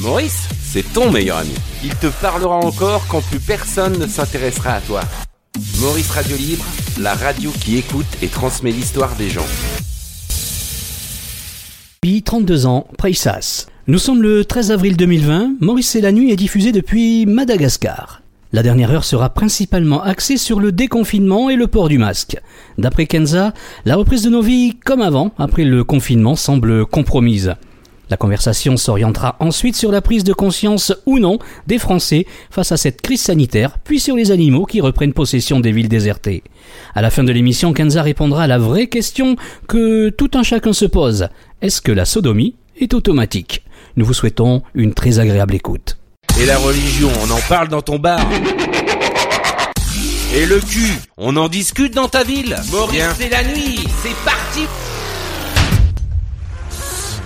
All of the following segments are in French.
Maurice, c'est ton meilleur ami. Il te parlera encore quand plus personne ne s'intéressera à toi. Maurice Radio Libre, la radio qui écoute et transmet l'histoire des gens. Puis 32 ans, Preissas. Nous sommes le 13 avril 2020, Maurice et la nuit est diffusé depuis Madagascar. La dernière heure sera principalement axée sur le déconfinement et le port du masque. D'après Kenza, la reprise de nos vies comme avant, après le confinement, semble compromise. La conversation s'orientera ensuite sur la prise de conscience ou non des Français face à cette crise sanitaire, puis sur les animaux qui reprennent possession des villes désertées. À la fin de l'émission, Kenza répondra à la vraie question que tout un chacun se pose. Est-ce que la sodomie est automatique? Nous vous souhaitons une très agréable écoute. Et la religion, on en parle dans ton bar Et le cul, on en discute dans ta ville Maurice, c'est la nuit, c'est parti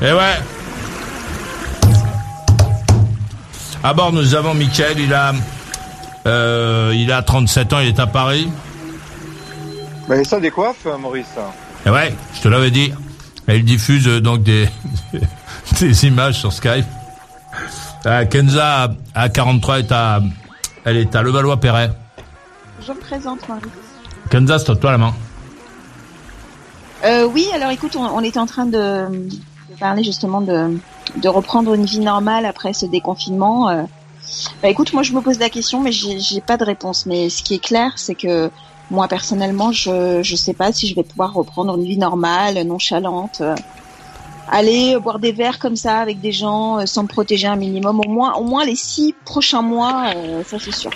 Eh ouais. À bord, nous avons Michael, il a, euh, il a 37 ans, il est à Paris. Mais ça décoiffe, Maurice. Et ouais, je te l'avais dit. Et il diffuse euh, donc des, des images sur Skype. Euh, Kenza, à 43, est à, elle est à Levallois-Perret. Je me présente, Marie. Kenza, c'est toi la main. Euh, oui, alors écoute, on, on était en train de, parler justement de, de reprendre une vie normale après ce déconfinement. Euh, bah écoute, moi je me pose la question, mais j'ai pas de réponse. Mais ce qui est clair, c'est que moi personnellement, je je sais pas si je vais pouvoir reprendre une vie normale, nonchalante, euh, aller boire des verres comme ça avec des gens euh, sans me protéger un minimum. Au moins, au moins les six prochains mois, ça c'est sûr.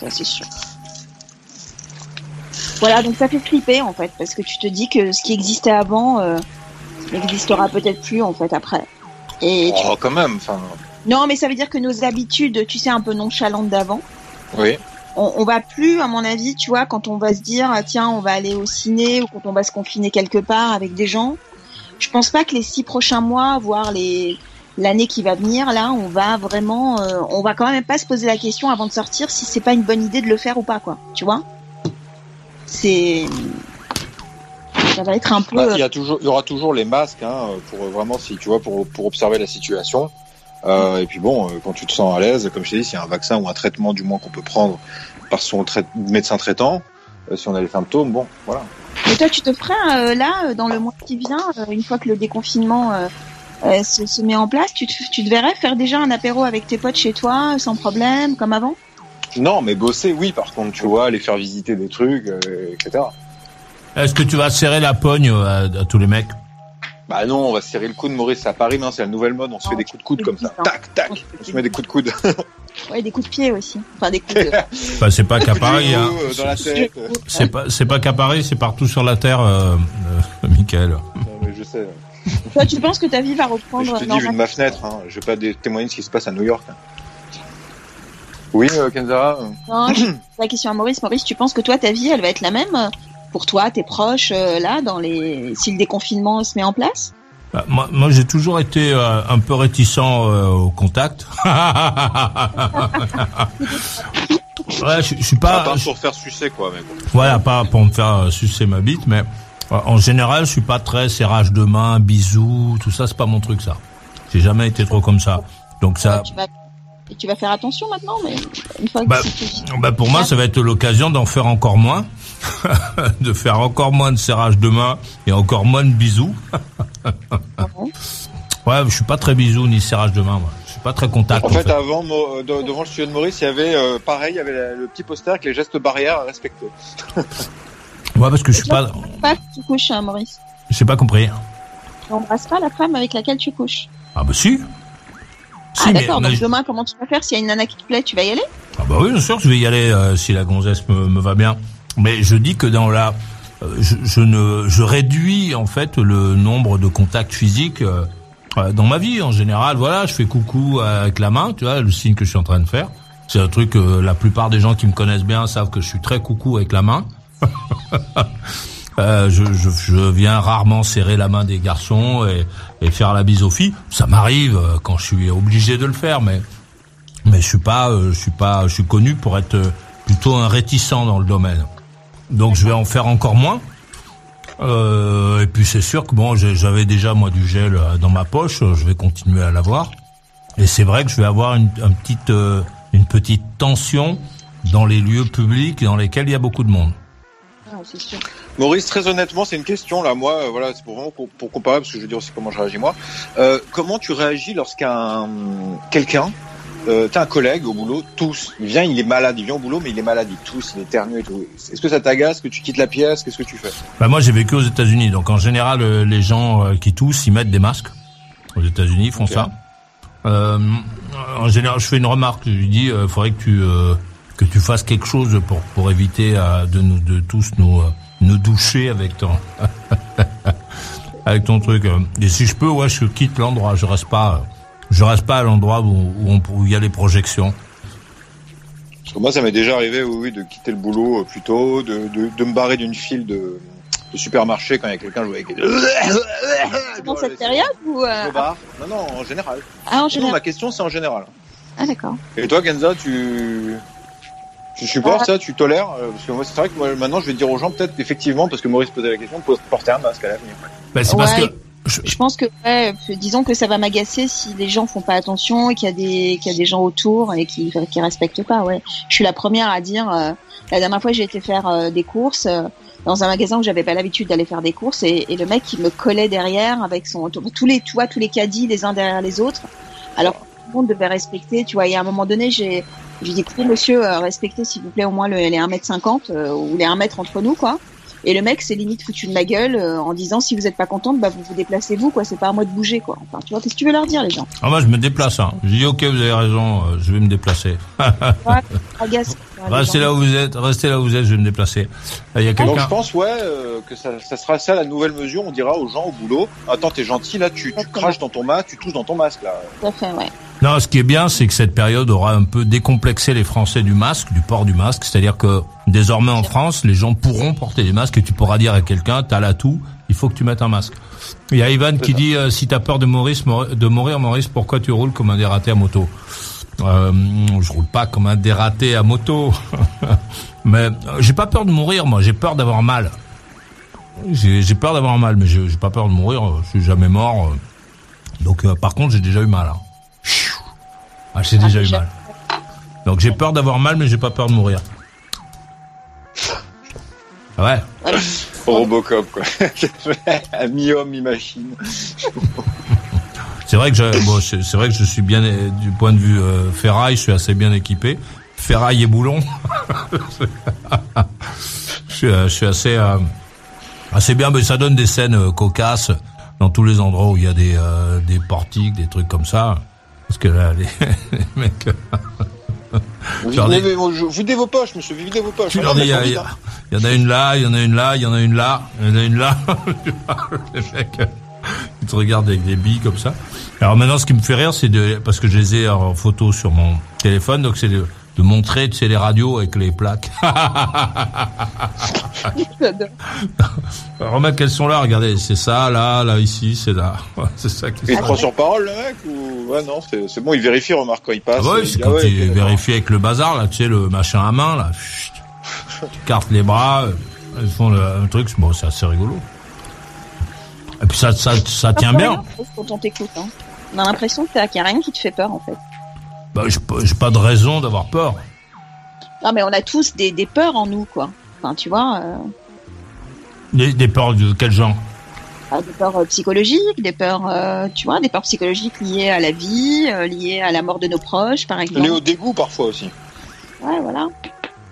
Ça c'est sûr. Voilà, donc ça fait flipper en fait, parce que tu te dis que ce qui existait avant n'existera peut-être plus en fait après. Et tu- Oh, quand même, enfin, non, mais ça veut dire que nos habitudes, tu sais, un peu nonchalantes d'avant, oui. on, on va plus, à mon avis, tu vois, quand on va se dire, ah, tiens, on va aller au ciné ou quand on va se confiner quelque part avec des gens. Je pense pas que les six prochains mois, voire les l'année qui va venir, là, on va vraiment, euh, on va quand même pas se poser la question avant de sortir si c'est pas une bonne idée de le faire ou pas, quoi. Tu vois? C'est ça va être un peu. Bah, il y a toujours, il y aura toujours les masques, hein, pour euh, vraiment, si tu vois, pour pour observer la situation. Euh, et puis bon, euh, quand tu te sens à l'aise, comme je t'ai dit, s'il y a un vaccin ou un traitement du moins qu'on peut prendre par son trai- médecin traitant, euh, si on a les symptômes, bon, voilà. Mais toi, tu te ferais euh, là, euh, dans le mois qui vient, euh, une fois que le déconfinement euh, euh, se, se met en place, tu te, tu te verrais faire déjà un apéro avec tes potes chez toi, sans problème, comme avant? Non, mais bosser, oui, par contre, tu vois, aller faire visiter des trucs, euh, etc. Est-ce que tu vas serrer la pogne euh, à, à tous les mecs Bah non, on va se serrer le coude, Maurice, à Paris, non, c'est la nouvelle mode, on se fait des coups de coude comme ça. Tac, tac, on se met des coups de coude. Ouais, des coups de pied aussi. Enfin, des coups de... Enfin, c'est pas qu'à Paris. Hein. Euh. C'est pas, c'est pas qu'à Paris, c'est partout sur la terre, euh, euh, Michael. Non, mais je sais. Toi, tu penses que ta vie va Je reprendre te dis, vu de ma fenêtre, hein, je vais pas témoigner de ce qui se passe à New York. hein. Oui, euh, Kenza. euh, Non, je pose la question à Maurice. Maurice, tu penses que toi, ta vie, elle va être la même? Pour toi, tes proches, euh, là, dans les... si le déconfinement se met en place? Bah, moi, moi j'ai toujours été euh, un peu réticent euh, au contact. ouais, je, je suis à pas, part pour faire sucer, quoi. Mais bon. voilà, pas pour me faire sucer ma bite, mais euh, en général, je suis pas très serrage de main, bisous, tout ça, c'est pas mon truc ça. J'ai jamais été trop comme ça. Donc ça. Et tu vas faire attention maintenant, mais une fois que Bah, bah pour moi, ça va être l'occasion d'en faire encore moins, de faire encore moins de serrage de main et encore moins de bisous. ouais, je suis pas très bisous ni serrage de main, moi. Je suis pas très contact. En fait, avant, Mo- euh, de- devant le studio de Maurice, il y avait, euh, pareil, il y avait le petit poster avec les gestes barrières à respecter. Ouais, parce que je suis pas, pas que tu couches, hein, Maurice? j'ai pas compris. Tu n'embrasses pas la femme avec laquelle tu couches? Ah bah si. Si, ah d'accord, donc je- demain, comment tu vas faire S'il y a une nana qui te plaît, tu vas y aller? Ah bah oui, bien sûr, je vais y aller euh, si la gonzesse me, me va bien. Mais je dis que dans la, euh, je, je ne, je réduis en fait le nombre de contacts physiques euh, euh, dans ma vie en général. Voilà, je fais coucou avec la main, tu vois, le signe que je suis en train de faire. C'est un truc que la plupart des gens qui me connaissent bien savent que je suis très coucou avec la main. Euh, je, je, je viens rarement serrer la main des garçons et, et faire la bise aux filles. Ça m'arrive euh, quand je suis obligé de le faire, mais mais je suis pas, euh, je suis pas, je suis connu pour être euh, plutôt un réticent dans le domaine. Donc je vais en faire encore moins. Et puis c'est sûr que bon, j'avais déjà moi du gel dans ma poche, je vais continuer à l'avoir. Et c'est vrai que je vais avoir une, un petite, une petite tension dans les lieux publics dans lesquels il y a beaucoup de monde. C'est sûr. Maurice, très honnêtement, c'est une question là. Moi, euh, voilà, c'est pour vraiment pour, pour comparer parce que je veux dire aussi comment je réagis moi. Euh, comment tu réagis lorsqu'un quelqu'un, euh, t'as un collègue au boulot, tous, il vient, il est malade, il vient au boulot, mais il est malade, il tousse, il éternue et tout. Est-ce que ça t'agace, que tu quittes la pièce, qu'est-ce que tu fais? Bah moi j'ai vécu aux États-Unis, donc en général euh, les gens qui toussent, ils mettent des masques. Aux États-Unis, ils font ça. Euh, en général, je fais une remarque. Je lui dis, euh, faudrait que tu euh, que tu fasses quelque chose pour pour éviter euh, de nous de tous nous euh, nous doucher avec ton avec ton truc. Et si je peux, ouais, je quitte l'endroit. Je reste pas euh, je reste pas à l'endroit où où, il y a les projections. Parce que moi, ça m'est déjà arrivé, oui, oui, de quitter le boulot plus tôt, de, de, de me barrer d'une file de, de supermarché quand il y a quelqu'un avec. Dans cette période ou euh, Je me barre. Non, non, en général. Ah, en Non, général. ma question, c'est en général. Ah, d'accord. Et toi, Genza, tu, tu supportes ça, tu tolères Euh, Parce que moi, c'est vrai que moi, maintenant, je vais dire aux gens, peut-être, effectivement, parce que Maurice posait la question, de porter un masque à l'avenir. Ben, c'est parce Ouais. que je- Je pense que, ouais, euh, disons que ça va m'agacer si les gens font pas attention et qu'il y a des, qu'il y a des gens autour et qui, qui respectent pas. Ouais, je suis la première à dire. euh, la dernière fois, j'ai été faire euh, des courses euh, dans un magasin où j'avais pas l'habitude d'aller faire des courses et, et le mec il me collait derrière avec son tous les, tu vois, tous les caddies les uns derrière les autres. Alors le monde devait respecter. Tu vois, et à un moment donné, j'ai, j'ai dit écoutez monsieur, euh, respectez s'il vous plaît au moins le, les 1m50 euh, ou les 1 mètre entre nous quoi. Et le mec s'est limite foutu de ma gueule euh, en disant si vous êtes pas contente, bah vous vous déplacez vous quoi, c'est pas à moi de bouger quoi. Enfin, tu vois, qu'est-ce que tu veux leur dire les gens? Ah, moi je me déplace. Hein. Je dis ok, vous avez raison, euh, je vais me déplacer. Agace. Restez là où vous êtes, restez là où vous êtes, je vais me déplacer. Il y a Donc, quelqu'un. je pense, ouais, euh, que ça, ça sera ça la nouvelle mesure. On dira aux gens au boulot, attends, t'es gentil, là, tu, tu craches dans ton masque, tu tousses dans ton masque, là. Tout à fait, ouais. Non, ce qui est bien, c'est que cette période aura un peu décomplexé les Français du masque, du port du masque. C'est-à-dire que désormais en France, les gens pourront porter des masques et tu pourras dire à quelqu'un, t'as l'atout, il faut que tu mettes un masque. Il y a Ivan qui ça. dit, euh, si t'as peur de, Maurice, Maur- de mourir, Maurice, pourquoi tu roules comme un dératé à moto? Euh, Je roule pas comme un dératé à moto. mais euh, j'ai pas peur de mourir, moi. J'ai peur d'avoir mal. J'ai peur d'avoir mal, mais j'ai pas peur de mourir. Je suis jamais mort. Donc, euh, par contre, j'ai déjà eu mal. hein. Ah, j'ai Ah, déjà eu mal. Donc j'ai peur d'avoir mal, mais j'ai pas peur de mourir. Ah Ouais. Robocop, quoi. mi-homme, mi-machine. C'est vrai que je, bon, c'est vrai que je suis bien du point de vue euh, ferraille, je suis assez bien équipé. Ferraille et boulon. je, suis, euh, je suis assez euh, assez bien, mais ça donne des scènes cocasses dans tous les endroits où il y a des des portiques, des trucs comme ça. Parce que là, les, les mecs. Videz, vos- videz vos poches, monsieur, videz vos poches. Tu leur non, dis, il y, y hein. y en a une là, il y en a une là, il y en a une là, il y en a une là. Les mecs, ils te regardent avec des billes comme ça. Alors maintenant, ce qui me fait rire, c'est de, parce que je les ai en photo sur mon téléphone, donc c'est de, de montrer, tu sais, les radios avec les plaques. Remarque qu'elles sont là, regardez, c'est ça, là, là, ici, c'est là. C'est ça qui Il prend sur parole, le mec, ou, ouais, non, c'est bon, il vérifie, remarque, quand il passe. Ah ouais, il c'est quand ah ouais, d'accord. vérifies avec le bazar, là, tu sais, le machin à main, là. Chut. tu cartes les bras, euh, ils font le, un truc, c'est- bon, c'est assez rigolo. Et puis ça, ça, ça tient bien. Quand on t'écoute, hein. On a l'impression qu'il n'y a rien qui te fait peur, en fait. Bah, j'ai pas- de raison d'avoir peur. Non, mais on a tous des, des peurs en nous, quoi. Enfin, tu vois, euh, Des, des peurs de quel genre? Ah, des peurs euh, psychologiques, des peurs, euh, tu vois, des peurs psychologiques liées à la vie, euh, liées à la mort de nos proches, par exemple. Lié au dégoût, parfois, aussi. Ouais, voilà.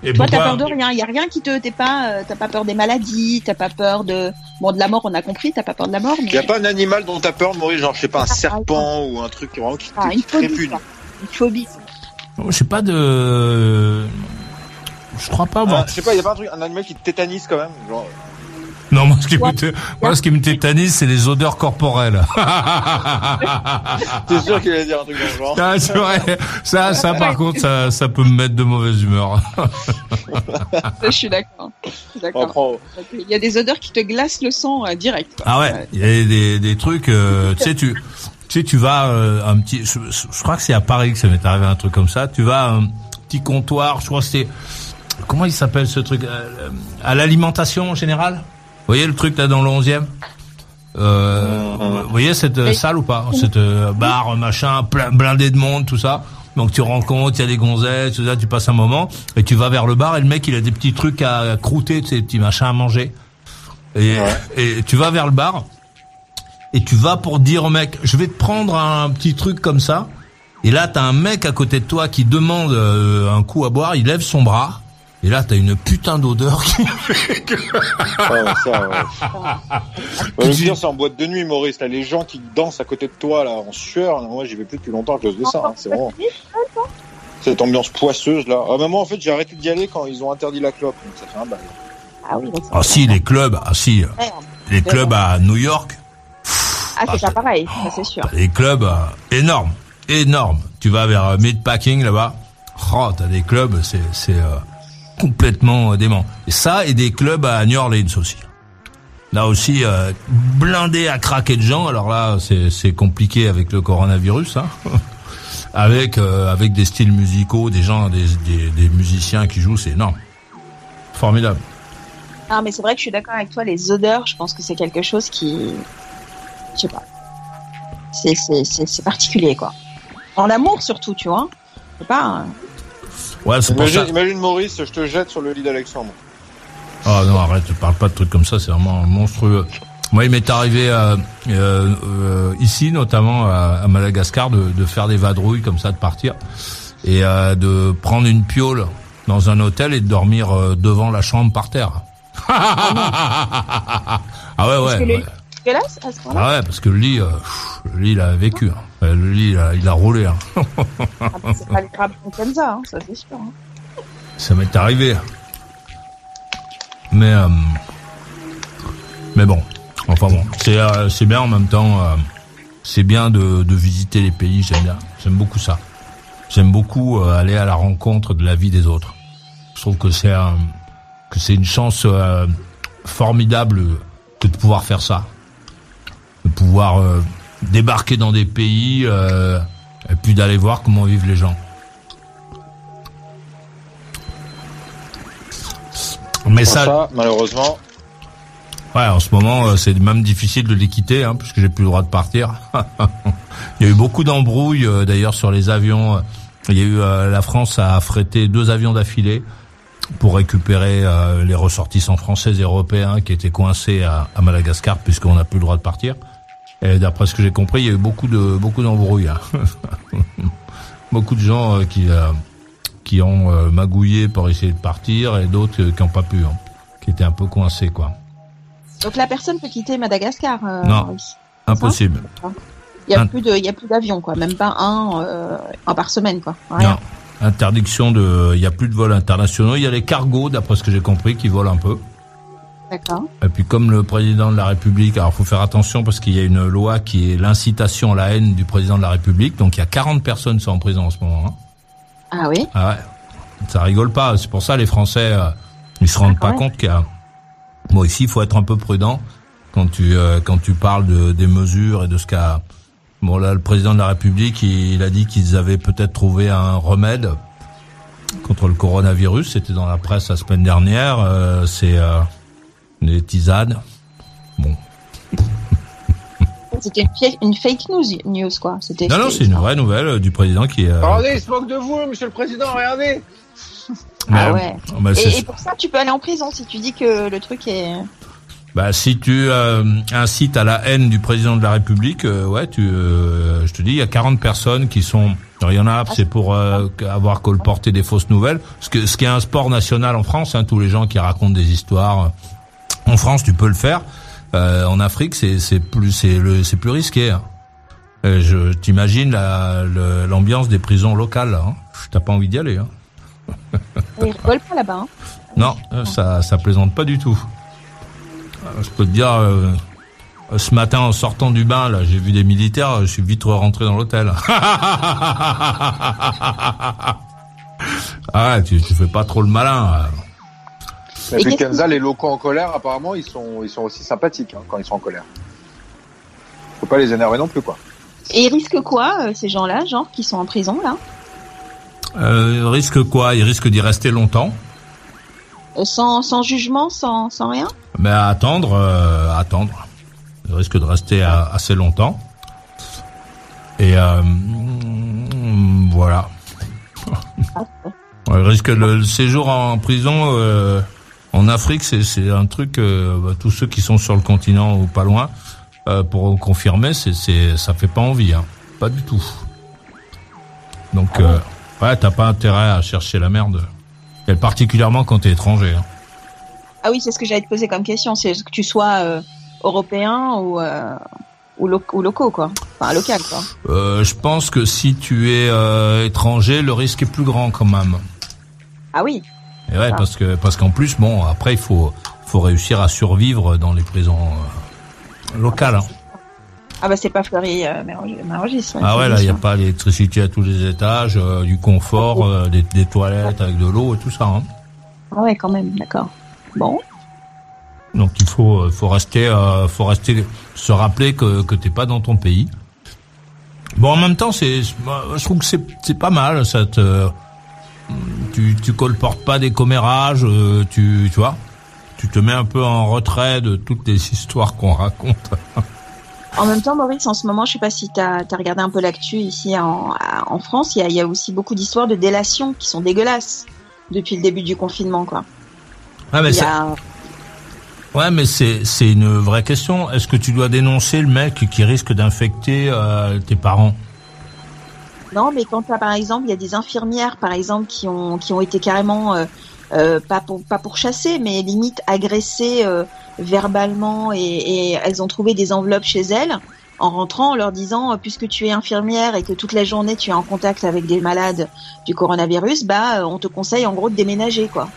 Et Toi, t'as peur de rien. Il y a rien qui te, t'es pas, euh, t'as pas peur des maladies, t'as pas peur de, bon, de la mort, on a compris, t'as pas peur de la mort, mais Il y a pas un animal dont t'as peur de mourir, genre, je sais pas, un Ah, serpent ou un truc vraiment qui, Ah, qui une te phobie, répugne. quoi. une phobie. Je sais pas de. Je crois pas avoir. Ah, je sais pas, il y a pas un truc, un animal qui te tétanise quand même, genre. Non, moi, ce qui me, Ouais. té- moi, ce qui me tétanise, c'est les odeurs corporelles. T'es sûr qu'il allait dire un truc dans le genre. Ah, c'est vrai. Ça, ça, par contre, ça, ça peut me mettre de mauvaise humeur. Je suis d'accord. Il y a des odeurs qui te glacent le sang euh, direct. Ah ouais, il y a des, des trucs, euh, tu sais, tu, tu sais, tu vas euh, un petit, je, je crois que c'est à Paris que ça m'est arrivé un truc comme ça. Tu vas à un petit comptoir, je crois que c'est, comment il s'appelle ce truc, euh, à l'alimentation en général? Vous voyez le truc là dans le 11e Euh, Vous voyez cette euh, salle ou pas? Cette euh, bar, machin, plein, blindé de monde, tout ça. Donc tu rencontres, il y a des gonzesses, tout ça, tu passes un moment, et tu vas vers le bar, et le mec, il a des petits trucs à croûter, des petits machins à manger. Et, et tu vas vers le bar, et tu vas pour dire au mec, je vais te prendre un petit truc comme ça. Et là, t'as un mec à côté de toi qui demande euh, un coup à boire, il lève son bras. Et là, t'as une putain d'odeur qui fait que... Ouais, ça, ouais. C'est en boîte de nuit, Maurice. Là, les gens qui dansent à côté de toi, là, en sueur. Moi, j'y vais plus depuis longtemps à cause de ça. hein. C'est vraiment cette ambiance poisseuse, là. Ah, mais moi, en fait, j'ai arrêté d'y aller quand ils ont interdit la clope. Donc, ça fait un bail. Ah oui, donc Ah si, les clubs, ah si, Merde. les clubs à New York, Ah, c'est pas pareil, ça c'est sûr. les clubs euh, énormes, énormes. Tu vas vers euh, Meatpacking là-bas, oh, t'as des clubs, c'est c'est euh, complètement euh, dément. Et ça et des clubs à New Orleans aussi. Là aussi, euh, blindé à craquer de gens. Alors là, c'est compliqué avec le coronavirus, hein. avec euh, avec des styles musicaux, des gens, des des, musiciens qui jouent, c'est énorme, formidable. Ah, mais c'est vrai que je suis d'accord avec toi, les odeurs, je pense que c'est quelque chose qui. Je sais pas. C'est, particulier, quoi. En amour, surtout, tu vois. C'est pas. euh, Ouais, c'est pour ça. Imagine, imagine, Maurice, je te jette sur le lit d'Alexandre. Ah non, arrête, parle pas de trucs comme ça, c'est vraiment monstrueux. Moi, il m'est arrivé euh, euh, euh, ici, notamment à, à Madagascar, de, de faire des vadrouilles comme ça, de partir et euh, de prendre une piole dans un hôtel et de dormir euh, devant la chambre par terre. ah ouais, ouais. que le- ouais. dégueulasse à ce point-là Ah ouais, parce que le lit, euh, pff, le lit, il a vécu. hein. Euh, Le lit, il a, il a roulé. hein. Ah, C'est pas le crabe comme ça, hein, ça c'est sûr. hein. Ça m'est arrivé. Mais euh, mais bon, enfin bon, c'est euh, c'est bien en même temps. c'est bien de, de visiter les pays. J'aime bien. J'aime beaucoup ça. J'aime beaucoup aller à la rencontre de la vie des autres. Je trouve que c'est un- que c'est une chance formidable que de pouvoir faire ça, de pouvoir débarquer dans des pays euh, et puis d'aller voir comment vivent les gens. Mais ça, ça, malheureusement, Ouais, en ce moment, euh, c'est même difficile de les quitter, hein, puisque j'ai plus le droit de partir. Il y a eu beaucoup d'embrouilles, euh, d'ailleurs, sur les avions. Il y a eu euh, la France a affrété deux avions d'affilée pour récupérer euh, les ressortissants français et européens qui étaient coincés à, à Madagascar, puisqu'on n'a plus le droit de partir. Et d'après ce que j'ai compris, il y a eu beaucoup de beaucoup d'embrouilles. hein. beaucoup de gens euh, qui euh, qui ont euh, magouillé pour essayer de partir et d'autres qui n'ont pas pu, hein, qui étaient un peu coincés, quoi. Donc la personne peut quitter Madagascar, euh, Non. Impossible. Il y a Un- plus de, il y a plus d'avions, quoi. Même pas un, euh, un par semaine, quoi. Rien. Non. Interdiction de, il y a plus de vols internationaux. Il y a les cargos, d'après ce que j'ai compris, qui volent un peu. D'accord. Et puis comme le président de la République, alors faut faire attention parce qu'il y a une loi qui est l'incitation à la haine du président de la République. Donc il y a 40 personnes qui sont en prison en ce moment. hein. Ah oui? Ah ouais. Ça rigole pas. C'est pour ça les Français, euh, ils se rendent Ah, pas compte qu'il y a. Bon ici, il faut être un peu prudent quand tu euh, quand tu parles de, des mesures et de ce qu'a. Bon là, le président de la République, il, il a dit qu'ils avaient peut-être trouvé un remède contre le coronavirus. C'était dans la presse la semaine dernière. Euh, c'est euh, des tisanes. Bon. C'était une, fake- une fake news, news quoi. C'était. Non, non, c'est une vraie nouvelle euh, du président qui. Euh, Regardez, il se moque de vous, monsieur le président, regardez Ah mais- ouais. bah, c'est- Et, et pour ça, tu peux aller en prison si tu dis que le truc est. Bah si tu euh, incites à la haine du président de la République, euh, ouais, tu, euh, je te dis, il y a 40 personnes qui sont. alors, Il y en a, c'est pour euh, avoir colporté des fausses nouvelles. Ce que ce qui est un sport national en France, hein, tous les gens qui racontent des histoires. En France, tu peux le faire. Euh, en Afrique, c'est c'est plus c'est le c'est plus risqué. hein. Euh, je t'imagine la- l'ambiance des prisons locales. Hein. T'as pas envie d'y aller. Hein. Ils rigolent pas là-bas. Hein. Non, euh, ça ça plaisante pas du tout. Euh, Je peux te dire, euh, ce matin en sortant du bain, là, j'ai vu des militaires, je suis vite rentré dans l'hôtel. ah, tu, tu fais pas trop le malin. Mais Et puis Kenza, les locaux en colère, apparemment, ils sont, ils sont aussi sympathiques hein, quand ils sont en colère. Faut pas les énerver non plus, quoi. Et ils risquent quoi, euh, ces gens-là, genre, qui sont en prison, là? Euh, il risque quoi? Il risque d'y rester longtemps. Euh, sans, sans jugement, sans, sans rien? Mais à attendre, euh, à attendre. Il risque de rester assez longtemps. Et euh, voilà. Il risque le, séjour en prison euh, en Afrique, c'est un truc. Euh, bah, tous ceux qui sont sur le continent ou pas loin euh, pour confirmer, c'est ça fait pas envie, hein. pas du tout. Donc ah euh, ouais, t'as pas intérêt à chercher la merde, et particulièrement quand t'es étranger. Hein. Ah oui, c'est ce que j'allais te poser comme question, c'est que tu sois européen ou ou, locaux, quoi. Enfin, local, quoi. Euh, je pense que si tu es euh, étranger, le risque est plus grand quand même. Ah oui. Et ouais, parce que parce qu'en plus, bon, après, il faut faut réussir à survivre dans les prisons euh, locales. Hein. Ah bah c'est pas Fleury euh, Ah ouais, là, il n'y a pas l'électricité à tous les étages, euh, du confort, des, des, toilettes avec de l'eau et tout ça. Hein. Ah ouais, quand même, d'accord. Bon. Donc il faut euh, faut rester euh, faut rester se rappeler que que t'es pas dans ton pays. Bon en même temps c'est je trouve que c'est c'est pas mal ça te tu tu colportes pas des commérages euh, tu tu vois tu te mets un peu en retrait de toutes les histoires qu'on raconte. En même temps, Maurice, en ce moment, je sais pas si tu as, regardé un peu l'actu ici en, en France, il y a, y a, aussi beaucoup d'histoires de délation qui sont dégueulasses depuis le début du confinement, quoi. Ah, mais Ouais, mais c'est c'est une vraie question. Est-ce que tu dois dénoncer le mec qui risque d'infecter euh, tes parents? Non, mais quand par exemple, il y a des infirmières, par exemple, qui ont qui ont été carrément euh, euh pas pour pas pour chasser, mais limite agressées euh, verbalement et, et, elles ont trouvé des enveloppes chez elles en rentrant en leur disant puisque tu es infirmière et que toute la journée tu es en contact avec des malades du coronavirus, bah on te conseille en gros de déménager quoi.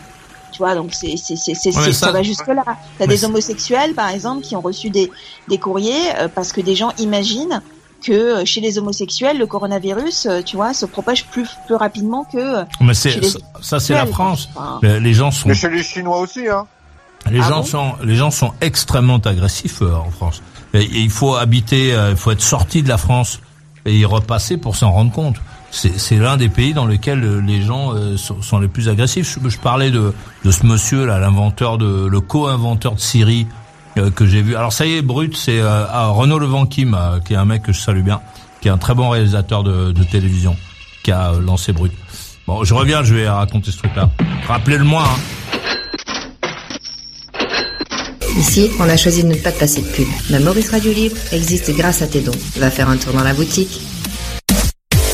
Tu vois donc c'est c'est c'est ça, ça, va jusque là t'as des homosexuels par exemple qui ont reçu des des courriers euh, parce que des gens imaginent que euh, chez les homosexuels le coronavirus euh, tu vois se propage plus plus rapidement que mais c'est ça c'est la France. les gens sont mais chez les chinois aussi hein. Les ah gens sont les gens sont extrêmement agressifs en France. Et, il faut habiter il faut être sorti de la France et y repasser pour s'en rendre compte. C'est l'un des pays dans lesquels euh, les gens euh, sont, les plus agressifs. Je, parlais de, de ce monsieur là, l'inventeur de le co-inventeur de Siri euh, que j'ai vu. Alors ça y est, brut, c'est ah, Renaud Levanquim, qui est un mec que je salue bien, qui est un très bon réalisateur de, de télévision, qui a lancé Brut. Bon, je reviens, je vais raconter ce truc-là. Rappelez-le-moi. Hein. Ici, on a choisi de ne pas te passer de pub. Mais Maurice Radio Libre existe grâce à tes dons. Va faire un tour dans la boutique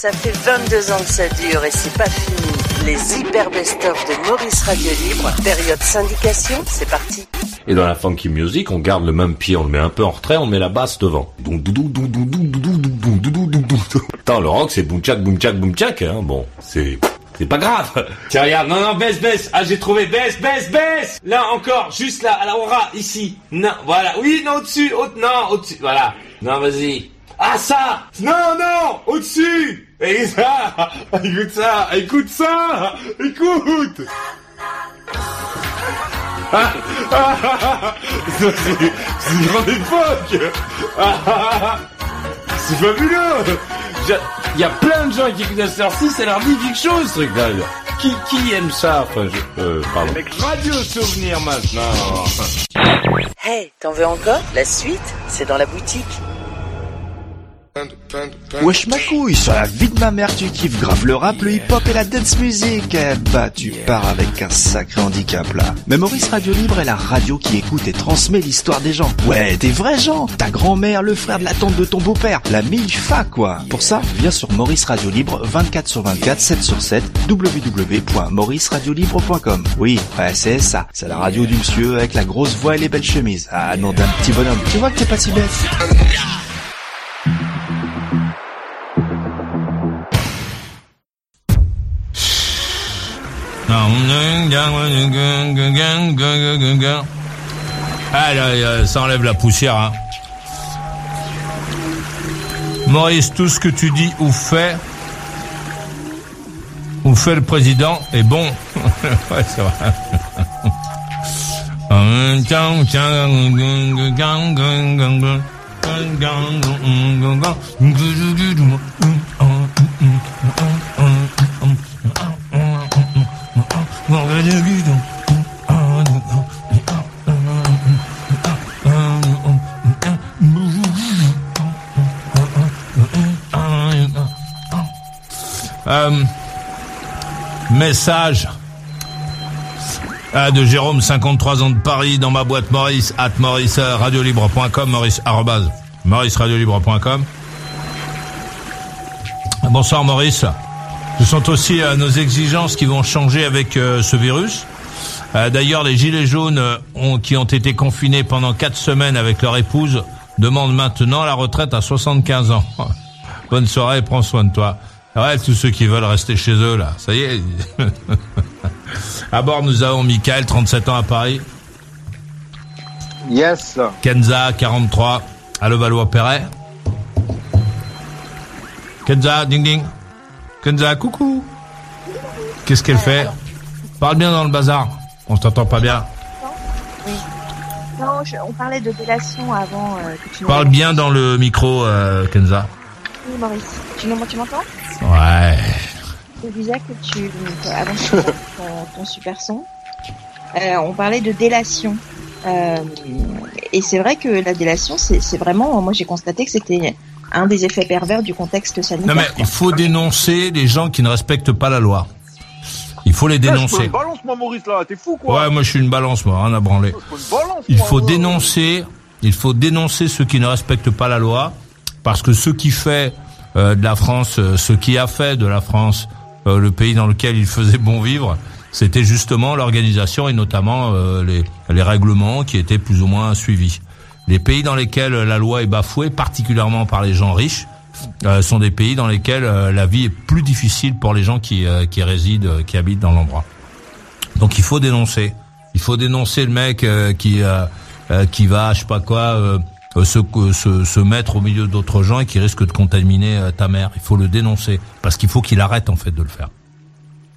ça fait 22 ans que ça dure et c'est pas fini. Les hyper best-of de Maurice Radio Libre, période syndication, c'est parti. Et dans la funky music, on garde le même pied, on le met un peu en retrait, on met la basse devant. Attends, le rock c'est boom tchak, boom tchak, boom tchak, hein. Bon, c'est c'est pas grave. Tiens, regarde, non, non, baisse, baisse. Ah, j'ai trouvé, baisse, baisse, baisse. Là encore, juste là, à la aura, ici. Non, voilà. Oui, non, au-dessus, au non, au-dessus, voilà. Non, vas-y. Ah, ça! Non, non, au-dessus! Et ça Écoute ça Écoute ça Écoute! Ah, c'est une grande époque C'est fabuleux Il y a plein de gens qui écoutent cette heure-ci, ça leur dit quelque chose ce truc-là. Qui, qui aime ça? Enfin, je, euh, pardon. Radio Souvenir maintenant. Hey, t'en veux encore? La suite, c'est dans la boutique. Wesh ma couille, sur la vie de ma mère tu kiffes grave le rap, le hip-hop et la dance music. Eh bah tu pars avec un sacré handicap là. Mais Maurice Radio Libre est la radio qui écoute et transmet l'histoire des gens. Ouais, des vrais gens. Ta grand-mère, le frère de la tante de ton beau-père, la MILFA quoi. Pour ça, viens sur Maurice Radio Libre 24 sur 24, 7 sur 7, www.mauriceradiolibre.com. Oui, ouais c'est ça. C'est la radio du monsieur avec la grosse voix et les belles chemises. Ah non d'un petit bonhomme. Tu vois que t'es pas si bête. Ah euh, là, ça enlève la poussière. Hein. Maurice, tout ce que tu dis ou fais, ou fait le président est bon. Hum, message ah, de Jérôme, 53 ans de Paris, dans ma boîte Maurice, at Maurice euh, radiolibre.com, Maurice, arrobase, Maurice. Bonsoir Maurice. Ce sont aussi euh, nos exigences qui vont changer avec euh, ce virus. Euh, D'ailleurs, les gilets jaunes euh, qui ont été confinés pendant quatre semaines avec leur épouse demandent maintenant la retraite à 75 ans. Bonne soirée, prends soin de toi. Ouais, tous ceux qui veulent rester chez eux là, ça y est. à bord, nous avons Michael, 37 ans à Paris. Yes. Kenza, 43, à Levallois-Perret. Kenza, ding ding. Kenza, coucou. Qu'est-ce qu'elle fait? Parle bien dans le bazar. On t'entend pas bien. Non, je- on parlait de délation avant euh, que tu Parle bien dans le micro, euh, Kenza. Oui, Maurice. Tu, tu m'entends? Ouais. Je disais que tu, que avant que tu ton, ton super son, euh, on parlait de délation. Euh, et c'est vrai que la délation, c'est vraiment, moi j'ai constaté que c'était un des effets pervers du contexte sanitaire. Non mais il faut dénoncer les gens qui ne respectent pas la loi. Il faut les dénoncer. balance moi Maurice là, t'es fou quoi Ouais, moi je suis une balance, moi, rien à branler. balance, Il faut dénoncer, il faut dénoncer ceux qui ne respectent pas la loi, parce que ce qui fait euh, de la France, euh, ce qui a fait de la France euh, le pays dans lequel il faisait bon vivre, c'était justement l'organisation et notamment euh, les, les règlements qui étaient plus ou moins suivis. Les pays dans lesquels la loi est bafouée, particulièrement par les gens riches, euh, sont des pays dans lesquels euh, la vie est plus difficile pour les gens qui, euh, qui résident, euh, qui habitent dans l'endroit. Donc il faut dénoncer. Il faut dénoncer le mec euh, qui euh, euh, qui va, je sais pas quoi, euh, euh, se, se, se mettre au milieu d'autres gens et qui risque de contaminer euh, ta mère. Il faut le dénoncer parce qu'il faut qu'il arrête en fait de le faire.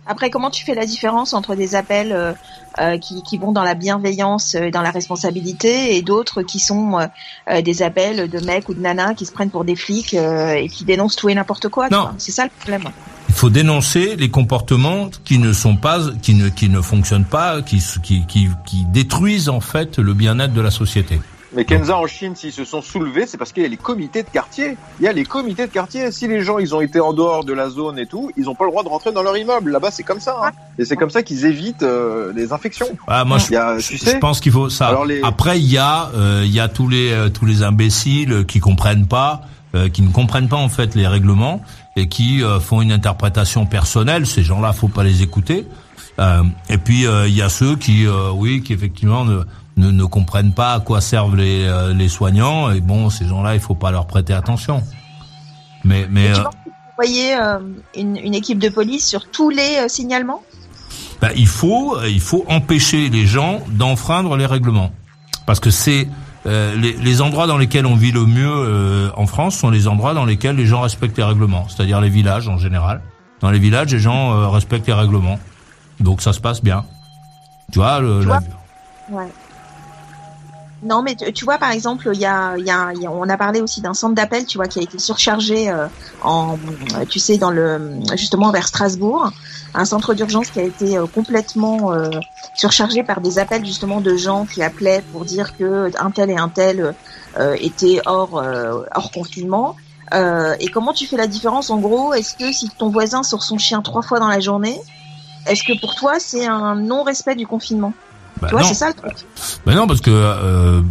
Après, comment tu fais la différence entre des appels euh, euh, qui, qui vont dans la bienveillance, euh, dans la responsabilité, et d'autres qui sont euh, euh, des appels de mecs ou de nanas qui se prennent pour des flics euh, et qui dénoncent tout et n'importe quoi Non. C'est ça le problème. Il faut dénoncer les comportements qui ne sont pas, qui ne qui ne fonctionnent pas, qui qui qui, qui détruisent en fait le bien-être de la société. Mais Kenza en Chine, s'ils se sont soulevés, c'est parce qu'il y a les comités de quartier. Il y a les comités de quartier. Si les gens ils ont été en dehors de la zone et tout, ils ont pas le droit de rentrer dans leur immeuble. Là-bas, c'est comme ça. hein. Et c'est comme ça qu'ils évitent euh, les infections. Ah, moi, je, a, je- tu je sais, pense qu'il faut ça. Alors, les- Après, il y a, euh, il y a tous les euh, tous les imbéciles qui comprennent pas, euh, qui ne comprennent pas en fait les règlements et qui euh, font une interprétation personnelle. Ces gens-là, faut pas les écouter. Euh, et puis euh, il y a ceux qui, euh, oui, qui effectivement ne, ne ne comprennent pas à quoi servent les euh, les soignants. Et bon, ces gens-là, il faut pas leur prêter attention. Mais mais Et tu euh, penses envoyer euh, une, une équipe de police sur tous les euh, signalements? Ben, il faut il faut empêcher les gens d'enfreindre les règlements parce que c'est euh, les, les endroits dans lesquels on vit le mieux euh, en France sont les endroits dans lesquels les gens respectent les règlements, c'est-à-dire les villages en général. Dans les villages, les gens euh, respectent les règlements, donc ça se passe bien. Tu vois, le, Tu la- Ouais. Non, mais tu, vois, par exemple, il y a, on a parlé aussi d'un centre d'appel, tu vois, qui a été surchargé euh, en, tu sais, dans le, justement vers Strasbourg, un centre d'urgence qui a été euh, complètement euh, surchargé par des appels justement de gens qui appelaient pour dire que un tel et un tel étaient hors, hors confinement. Et comment tu fais la différence? En gros Est-ce que si ton voisin sort son chien trois fois dans la journée, est-ce que pour toi c'est un non-respect du confinement? Bah Tu vois, non. c'est ça le truc. Ben non, parce que euh,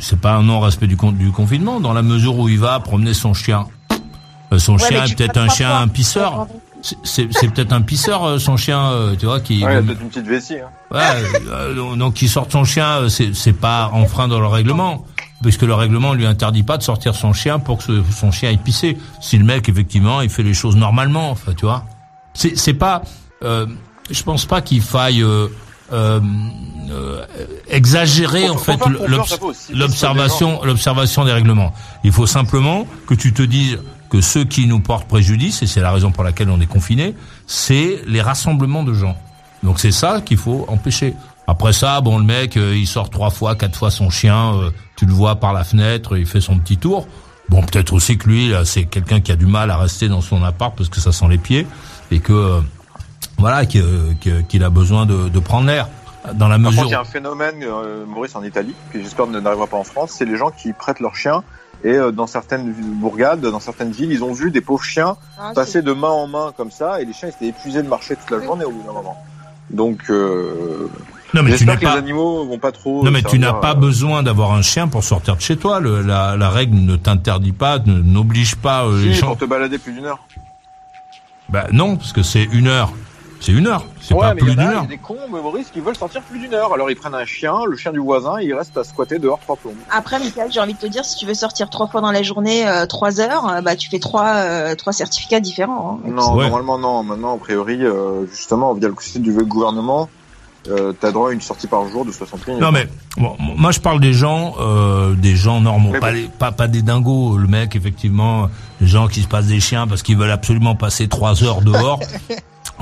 c'est- pas un non-respect du, con- du confinement, dans la mesure où il va promener son chien. Euh, son Ouais, chien est peut-être un chien un pisseur. C'est- peut-être un pisseur, euh, son chien, euh, tu vois, qui... Ouais, il y a peut-être une petite vessie. Hein. Ouais, euh, donc qui sort son chien, c'est c'est pas enfreint dans le règlement, puisque le règlement lui interdit pas de sortir son chien pour que ce- son chien aille pisser. Si le mec effectivement il fait les choses normalement, enfin tu vois, c'est c'est pas, euh, je pense pas qu'il faille euh, euh, euh, exagérer Faut- en fait l'observation l'observation des règlements. Il faut simplement que tu te dises que ceux qui nous portent préjudice, et c'est la raison pour laquelle on est confiné, c'est les rassemblements de gens. Donc c'est ça qu'il faut empêcher. Après ça, bon, le mec, euh, il sort trois fois, quatre fois son chien, euh, tu le vois par la fenêtre, il fait son petit tour. Bon, peut-être aussi que lui, là, c'est quelqu'un qui a du mal à rester dans son appart parce que ça sent les pieds et que voilà, que- que- qu'il a besoin de, de prendre l'air. Dans la Par contre, mesure, il y a un phénomène, euh, Maurice, en Italie, que j'espère ne n'arrivera pas en France, c'est les gens qui prêtent leurs chiens Et euh, dans certaines bourgades, dans certaines villes, ils ont vu des pauvres chiens Ah, passer de main en main comme ça, et les chiens étaient épuisés de marcher toute la journée au bout d'un moment. Donc, euh, Non, mais tu n'as que les pas. animaux vont pas trop. Non, mais tu n'as pas euh, besoin d'avoir un chien pour sortir de chez toi. Le- la, la règle ne t'interdit pas, ne- n'oblige pas euh, les si, gens. pour te balader plus d'une heure. Bah non, parce que c'est une heure. C'est une heure. C'est Ouais, pas mais plus d'une il y a heure. des cons, mais Maurice, qui veulent sortir plus d'une heure. Alors ils prennent un chien, le chien du voisin, et ils restent à squatter dehors trois plombs. Après, Michael, j'ai envie de te dire, si tu veux sortir trois fois dans la journée, euh, trois heures, euh, bah tu fais trois, euh, trois certificats différents. hein. Non, Ouais. normalement non. Maintenant, a priori, euh, justement, via le site du gouvernement, euh, t'as droit à une sortie par jour de 60 minutes. Non mais bon, moi je parle des gens, euh, des gens normaux, Mais pas, bon. les, pas pas des dingos. Le mec effectivement, les gens qui se passent des chiens parce qu'ils veulent absolument passer trois heures dehors.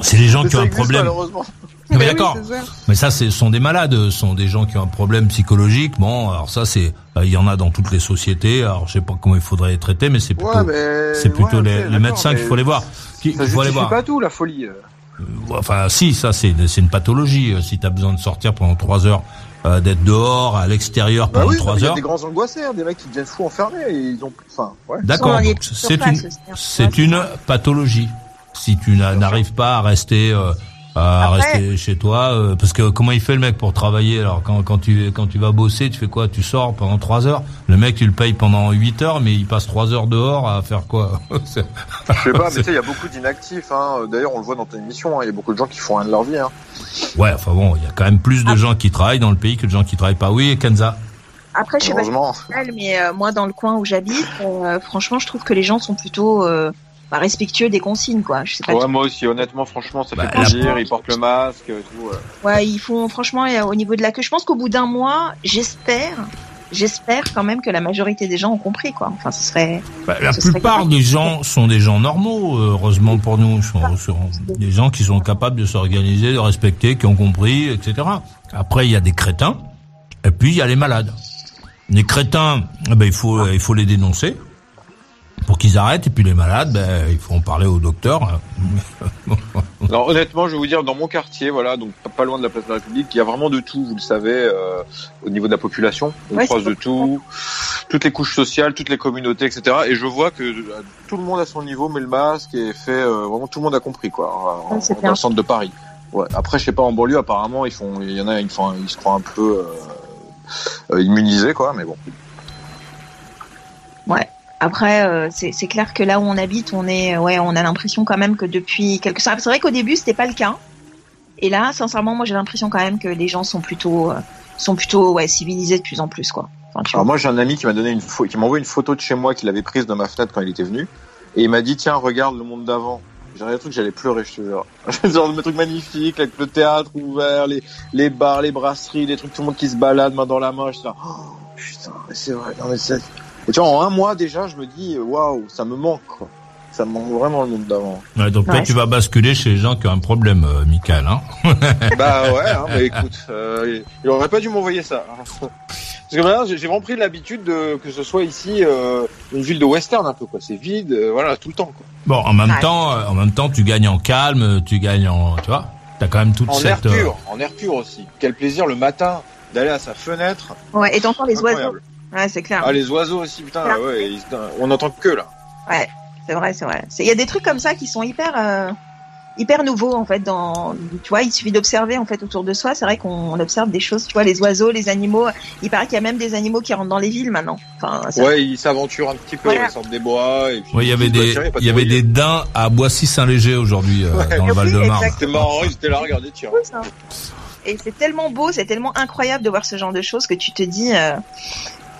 C'est les gens Mais qui ont un problème. malheureusement. Non, mais oui, d'accord. Mais ça, ce sont des malades, ce sont des gens qui ont un problème psychologique. Bon, alors ça, c'est, euh, il y en a dans toutes les sociétés. Alors, je sais pas comment il faudrait les traiter, mais c'est plutôt, Ouais, mais... c'est plutôt ouais, les, les médecins qu'il faut les voir. Qui- Ça faut aller justifie voir. pas tout, la folie. euh. Euh, Enfin, si, ça, c'est, c'est une pathologie. Euh, Si t'as besoin de sortir pendant trois heures, euh, d'être dehors, à l'extérieur Bah pendant oui, trois il y a heures. des grands angoissés, hein, des mecs qui deviennent fous enfermés, et ils ont, enfin, ouais. D'accord. Les C'est une, c'est une pathologie. Si tu n'a- n'arrives pas à rester, euh, à Après- rester chez toi, euh, parce que comment il fait le mec pour travailler Alors quand, quand tu quand tu vas bosser, tu fais quoi? Tu sors pendant trois heures? Le mec, tu le payes pendant huit heures, mais il passe trois heures dehors à faire quoi? Je sais pas, mais tu sais, il y a beaucoup d'inactifs, hein. D'ailleurs, on le voit dans ta émission, hein. Il y a beaucoup de gens qui font rien de leur vie, hein. Ouais, enfin bon, il y a quand même plus Ah. de gens qui travaillent dans le pays que de gens qui travaillent pas. Oui, Kenza. Après, je sais pas mais euh, moi, dans le coin où j'habite, euh, franchement, je trouve que les gens sont plutôt euh, bah, respectueux des consignes, quoi. Je sais pas. Ouais, moi aussi, honnêtement, franchement, ça Bah, fait la- plaisir, ils portent le masque, tout. ouais. Ouais, ils font franchement euh, au niveau de la queue. Je pense qu'au bout d'un mois, j'espère, j'espère quand même que la majorité des gens ont compris, quoi. Enfin, ce serait. Bah, la Ce plupart des gens sont des gens normaux, euh, heureusement pour nous. Sont, sont des gens qui sont capables de s'organiser, de respecter, qui ont compris, etc. Après, il y a des crétins, et puis il y a les malades. Les crétins, eh ben, il faut il faut les dénoncer pour qu'ils arrêtent, et puis les malades, ben, il faut en parler au docteur. Non, honnêtement, je vais vous dire, dans mon quartier, voilà, donc pas- loin de la place de la République, il y a vraiment de tout, vous le savez, euh, au niveau de la population. On Ouais, croise de tout, toutes les couches sociales, toutes les communautés, etc. Et je vois que euh, tout le monde à son niveau met le masque et fait, euh, vraiment tout le monde a compris, quoi, en- Ouais, dans le centre de Paris. Ouais. Après, je sais pas, en banlieue, apparemment, ils font, il y en a, ils font, ils se croient un peu euh, immunisés, quoi, mais bon. Ouais. Après, euh, c'est clair que là où on habite, on est, ouais, on a l'impression quand même que depuis quelques temps. C'est vrai qu'au début, c'était pas le cas. Et là, sincèrement, moi, j'ai l'impression quand même que les gens sont plutôt, euh, sont plutôt, ouais, civilisés de plus en plus, quoi. Enfin, Alors vois. moi j'ai un ami qui m'a donné une qui m'a envoyé une photo de chez moi qu'il avait prise de ma fenêtre quand il était venu, et il m'a dit tiens regarde le monde d'avant. J'ai regardé le truc, j'allais pleurer, je te jure. Genre des trucs magnifiques, avec le théâtre ouvert, les, les bars, les brasseries, les trucs, tout le monde qui se balade main dans la main. Je suis là, oh, putain, mais c'est vrai, non mais c'est. Et tu vois, en un mois déjà, je me dis waouh, ça me manque quoi. Ça me manque vraiment le monde d'avant. Ouais, donc toi, Ouais, tu vas basculer chez les gens qui ont un problème, euh, Michael. Hein bah ouais, hein, mais écoute, euh, il aurait pas dû m'envoyer ça. hein. Parce que maintenant, j'ai vraiment pris l'habitude de que ce soit ici euh, une ville de western un peu quoi. C'est vide, euh, voilà, tout le temps quoi. bon, en même Ouais. temps, euh, en même temps, tu gagnes en calme, tu gagnes en, tu vois, t'as quand même toute En air cette. euh, pur, en air pur aussi. Quel plaisir le matin d'aller à sa fenêtre. Ouais, et t'entends les oiseaux. Ouais, c'est clair. Ah les oiseaux aussi, putain, ouais, ils- on entend que là. Ouais, c'est vrai, c'est vrai. C'est- Il y a des trucs comme ça qui sont hyper, euh, hyper nouveaux en fait. Dans, tu vois, il suffit d'observer en fait autour de soi. C'est vrai qu'on observe des choses. Tu vois, les oiseaux, les animaux. Il paraît qu'il y a même des animaux qui rentrent dans les villes maintenant. Enfin, ça- Ouais, ils s'aventurent un petit peu, Voilà. ils sortent des bois. Et puis, Oui, il y avait ils se des, battent, pas il y avait de des daims à Boissy-Saint-Léger aujourd'hui euh, Ouais. dans le Oui, Val-de-Marne. exact. C'était marrant, ils étaient là, regardez, tiens. beau, ça. Et c'est tellement beau, c'est tellement incroyable de voir ce genre de choses que tu te dis, euh,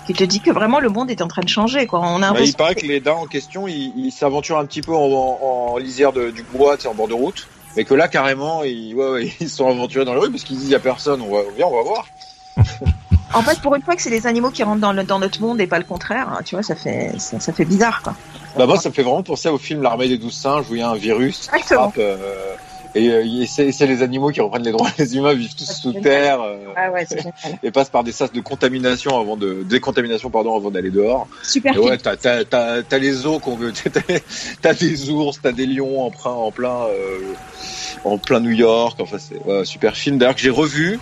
tu te dis que vraiment le monde est en train de changer. Quoi. On a Bah, il paraît que- les daims en question, ils ils s'aventurent un petit peu en, en, en lisière de, du bois, en bord de route. Mais que là, carrément, ils, ouais, ouais, ils se sont aventurés dans les rues parce qu'ils disent, il y a personne, on va, viens, on va voir. En fait, pour une fois que c'est les animaux qui rentrent dans, le, dans notre monde et pas le contraire, hein, tu vois, ça fait, ça, ça fait bizarre. Quoi. Bah, moi, ça me fait vraiment penser au film L'armée des douze singes où il y a un virus qui Exactement. frappe, euh, et, euh, et c'est les animaux qui reprennent les droits. Les humains vivent tous sous terre euh, Ah ouais, et passent par des sas de contamination avant de décontamination pardon avant d'aller dehors. Super Et ouais, t'as t'as les zoos qu'on veut, t'as des ours, t'as des lions en plein en plein euh, en plein New York. Enfin c'est ouais, super film d'ailleurs que j'ai revu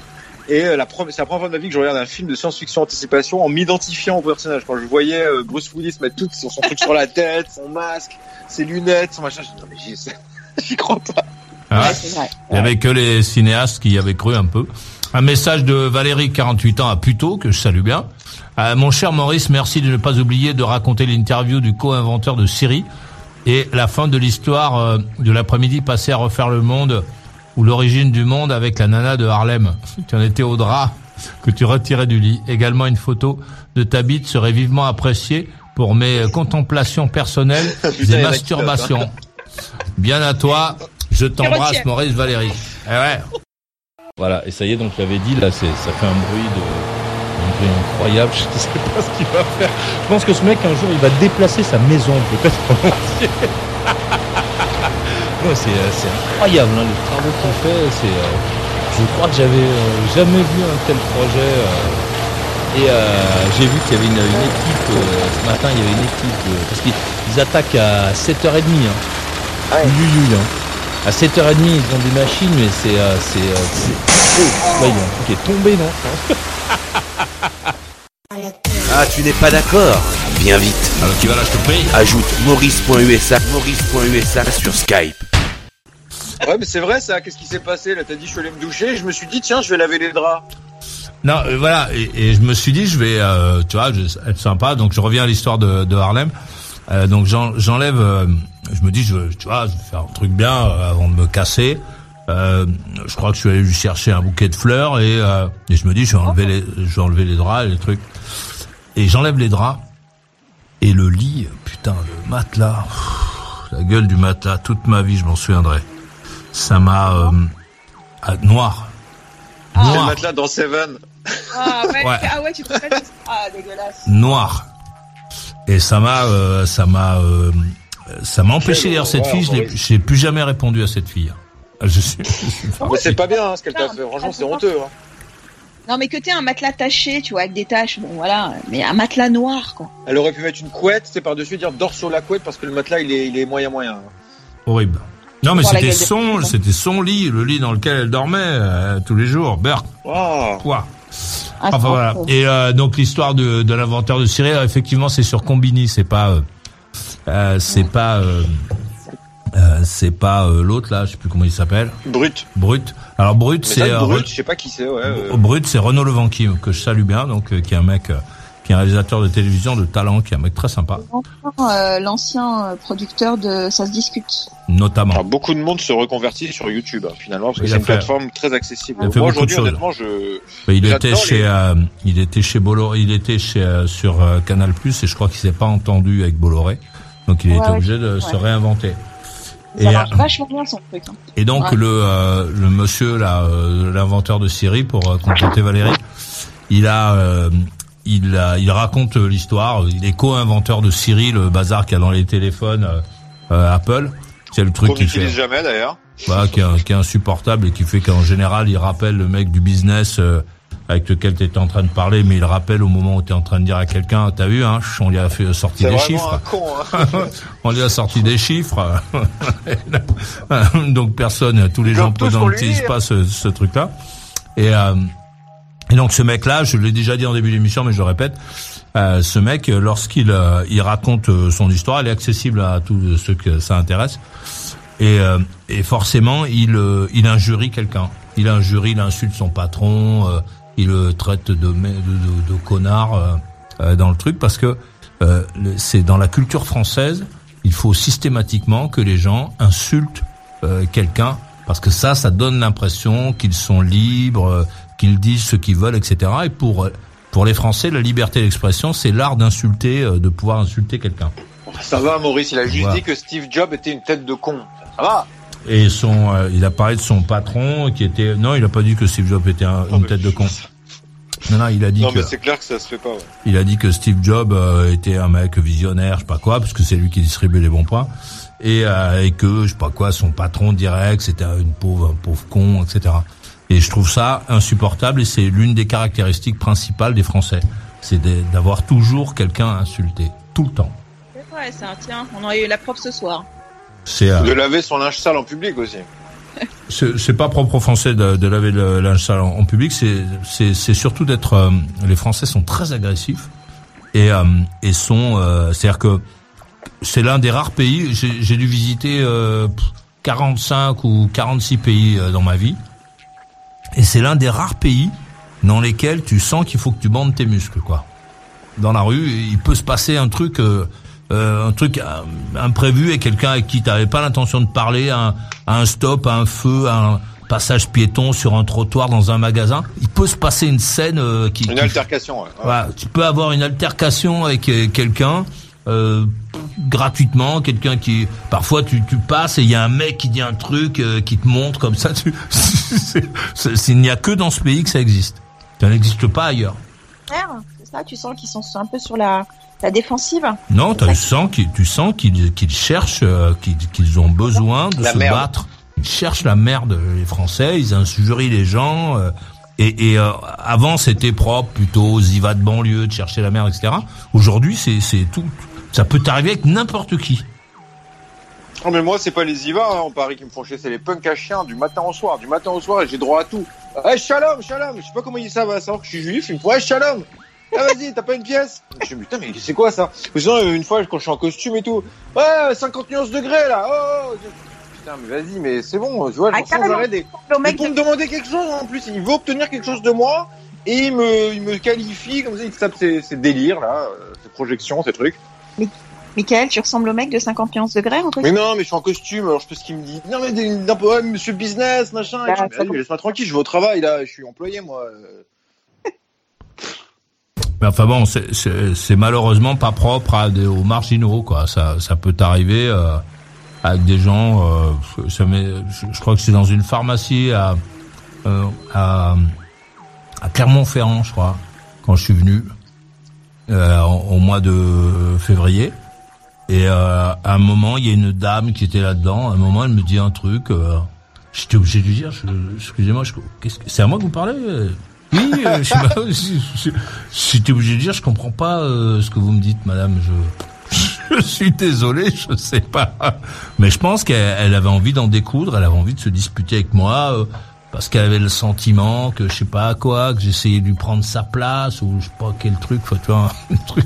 Et la première, c'est la première fois de ma vie que je regarde un film de science-fiction anticipation en m'identifiant au personnage. Quand je voyais Bruce Willis mettre tout son, son truc sur la tête, son masque, ses lunettes, son machin, je dis non mais j'y crois pas. Ah ouais. Vrai. Il y avait que les cinéastes qui y avaient cru un peu. Un message de Valérie, 48 ans, à Puteaux, que je salue bien. Euh, mon cher Maurice, merci de ne pas oublier de raconter l'interview du co-inventeur de Siri et la fin de l'histoire euh, de l'après-midi passé à refaire le monde ou l'origine du monde avec la nana de Harlem. Tu en étais au drap que tu retirais du lit. Également une photo de ta bite serait vivement appréciée pour mes contemplations personnelles Putain, et masturbations. Bien à toi. Je t'embrasse. Maurice Valérie. Eh ouais. Voilà, et ça y est, donc j'avais dit, là, c'est, ça fait un bruit de, un bruit incroyable, je ne sais pas ce qu'il va faire. Je pense que ce mec, un jour, il va déplacer sa maison, peut-être en entier. Ouais, c'est, euh, c'est incroyable, hein, les travaux qu'il fait, c'est, euh, je crois que j'avais euh, jamais vu un tel projet, euh, et euh, j'ai vu qu'il y avait une, une équipe, euh, ce matin, il y avait une équipe, de, parce qu'ils ils attaquent à 7h30, hein. Ouais. Oui, oui, hein. À 7h30, ils ont des machines, mais c'est. Euh, c'est, euh, c'est... Oh, là, il y a un truc qui est tombé, non? Ah, tu n'es pas d'accord? Viens vite. Alors, qui va là, je te prie Ajoute maurice.usa, maurice.usa sur Skype. Ouais, mais c'est vrai ça. Qu'est-ce qui s'est passé? Là T'as dit je suis allé me doucher. Je me suis dit tiens, je vais laver les draps. Non, euh, voilà, et, et je me suis dit, je vais, euh, tu vois, je vais être sympa, donc je reviens à l'histoire de, de Harlem. Euh, donc j'en- j'enlève, euh, je me dis, je, tu vois, je vais faire un truc bien euh, avant de me casser. Euh, je crois que je suis allé lui chercher un bouquet de fleurs et, euh, et je me dis, je vais enlever les, je vais enlever les draps et les trucs. Et j'enlève les draps et le lit, putain, le matelas, pff, la gueule du matelas, toute ma vie, je m'en souviendrai. Ça m'a euh, ah, noir. C'est le Noir. matelas dans Seven. Ah ouais, Ouais. ah ouais tu te rappelles Ah dégueulasse. noir. Et ça m'a, euh, ça m'a, euh, ça m'a empêché d'ailleurs cette fille. Je j'ai plus jamais répondu à cette fille. Je suis, je suis Mais c'est pas bien hein, ce qu'elle t'a fait. Franchement, c'est honteux. Hein. Non mais que t'aies un matelas taché, tu vois, avec des taches, bon voilà, mais un matelas noir quoi. Elle aurait pu mettre une couette, c'est par-dessus dire dors sur la couette parce que le matelas il est, il est moyen moyen. horrible. Non, mais c'était son, c'était son lit, le lit dans lequel elle dormait euh, tous les jours. Berk, Wow. quoi? Ah, Enfin c'est voilà. affreux. Et euh, donc l'histoire de, de l'inventeur de Siri, euh, effectivement, c'est sur Combini, c'est pas, euh, euh, c'est pas, euh, euh, c'est pas euh, l'autre là, je sais plus comment il s'appelle. Brut. Brut. Alors Brut, c'est euh, brut, je sais pas qui c'est. Ouais. euh. Brut, c'est Renaud Levanqui, que je salue bien, donc euh, qui est un mec, euh, qui est un réalisateur de télévision de talent, qui est un mec très sympa, Euh, L'ancien euh, producteur de Ça se discute. notamment. Alors, beaucoup de monde se reconvertit sur YouTube hein, finalement parce que c'est a une fait- plateforme très accessible. il a fait Moi beaucoup de aujourd'hui, choses. honnêtement, je Mais il était les- chez, euh, il était chez Bolloré, il était chez euh, sur euh, Canal Plus et je crois qu'il s'est pas entendu avec Bolloré, donc il Ouais, était obligé de se réinventer. Ça Et, marche vachement bien son truc. hein. Et donc Ouais. le euh, le monsieur là, euh, l'inventeur de Siri pour euh, contenter Valérie, il a euh, il a il raconte euh, l'histoire. Il est co-inventeur de Siri, le bazar qu'il y a dans les téléphones euh, euh, Apple. C'est le truc qu'on qui fait jamais d'ailleurs. voilà, qui, est, qui est insupportable et qui fait qu'en général il rappelle le mec du business euh, avec lequel tu étais en train de parler, mais il rappelle au moment où tu es en train de dire à quelqu'un, t'as vu, hein, on lui a fait sorti des chiffres. un con. Hein. On lui a sorti des chiffres. donc personne, tous les gens présents n'utilisent dire. pas ce, ce truc-là. Et, euh, et donc ce mec-là, je l'ai déjà dit en début d'émission, mais je le répète, euh, ce mec, euh, lorsqu'il euh, il raconte euh, son histoire, elle est accessible à tous ceux que ça intéresse. Et, euh, et forcément, il, il injurie quelqu'un. Il injurie, il insulte son patron, il le traite de, de, de, connard dans le truc, parce que c'est dans la culture française, il faut systématiquement que les gens insultent quelqu'un, parce que ça, ça donne l'impression qu'ils sont libres, qu'ils disent ce qu'ils veulent, etc. Et pour pour les Français, la liberté d'expression, c'est l'art d'insulter, euh, de pouvoir insulter quelqu'un. Ça va, Maurice. Il a juste Voilà. dit que Steve Jobs était une tête de con. Ça va. Et son, euh, il a parlé de son patron qui était, non, il a pas dit que Steve Jobs était un- Non, une tête de con. Non, non, il a dit Non, que, mais c'est clair que ça se fait pas. ouais. il a dit que Steve Jobs euh, était un mec visionnaire, je sais pas quoi, parce que c'est lui qui distribuait les bons points, et, euh, et que je sais pas quoi, son patron direct, c'était une pauvre, un pauvre con, etc. Et je trouve ça insupportable, et c'est l'une des caractéristiques principales des Français, c'est d'avoir toujours quelqu'un à insulter, tout le temps. C'est vrai ça, tiens, on a eu la preuve ce soir. C'est euh, De laver son linge sale en public aussi. c'est c'est pas propre aux Français de, de laver le linge sale en, en public, c'est c'est c'est surtout d'être. euh, les Français sont très agressifs et euh, et sont. euh, C'est-à-dire que c'est l'un des rares pays. J'ai j'ai dû visiter euh, 45 ou 46 pays euh, dans ma vie, et c'est l'un des rares pays dans lesquels tu sens qu'il faut que tu bandes tes muscles, quoi. Dans la rue, il peut se passer un truc. euh, euh, un truc euh, imprévu et quelqu'un avec qui tu n'avais pas l'intention de parler, à un, un stop, à un feu, à un passage piéton sur un trottoir dans un magasin, il peut se passer une scène euh, qui, Une qui- altercation. ouais. voilà, tu peux avoir une altercation avec quelqu'un euh, gratuitement, quelqu'un qui parfois tu, tu passes et il y a un mec qui dit un truc euh, qui te montre comme ça. Tu, c'est- c'est- il n'y a que dans ce pays que ça existe. Ça n'existe pas ailleurs. Frère, C'est ça, tu sens qu'ils sont un peu sur la, la défensive. Non, tu sens qu'ils, tu sens qu'ils, qu'ils cherchent, euh, qu'ils, qu'ils ont besoin de La se merde. battre. Ils cherchent la merde, les Français. Ils injurient les gens. euh, et et euh, avant, c'était propre, plutôt ziva de banlieue, de chercher la merde, etc. Aujourd'hui, c'est, c'est tout. Ça peut t'arriver avec n'importe qui. Non mais moi c'est pas les IVA hein, en Paris qui me font chier, c'est les punks à chiens du matin au soir, du matin au soir et j'ai droit à tout. Ouais shalom, shalom, je sais pas comment ils savent savoir que je suis juif, ils me font ouais shalom. Ah vas-y, t'as pas une pièce? Je me dis putain mais c'est quoi ça? Ou sinon euh, une fois quand je suis en costume et tout, ouais 50 nuances degrés là. Oh, oh. Putain mais vas-y mais c'est bon, tu vois, Ah, j'en sans carrément. arrêt des... Mec, pour me demander quelque chose en plus, il veut obtenir quelque chose de moi et il me, il me qualifie comme ça, il tape ses, ses délires là, euh, ses projections, ces trucs. Michael, tu ressembles au mec de 51 degrés, truc Mais non, mais je suis en costume, alors je sais ce qu'il me dit. Non, mais d'un peu, ouais, monsieur business, machin. Ah, mais allez, Laisse-moi tranquille, je vais au travail, là, je suis employé, moi. euh. Mais enfin bon, c'est, malheureusement pas propre à des, aux marginaux, quoi. Ça, ça peut t'arriver euh, avec des gens. Euh, ça je, je crois que c'est dans une pharmacie à, euh, à, à Clermont-Ferrand, je crois, quand je suis venu euh, au, mois de février. Et euh, à un moment, il y a une dame qui était là-dedans. À un moment, elle me dit un truc. Euh, J'étais obligé de lui dire, excusez-moi, c'est à moi que vous parlez? Euh Oui, euh, j'étais obligé de dire, je comprends pas euh, ce que vous me dites, madame. Je, je suis désolé, je sais pas. Mais je pense qu'elle elle avait envie d'en découdre, elle avait envie de se disputer avec moi. Euh, parce qu'elle avait le sentiment que je sais pas quoi, que j'essayais de lui prendre sa place ou je sais pas quel truc, tu vois, un truc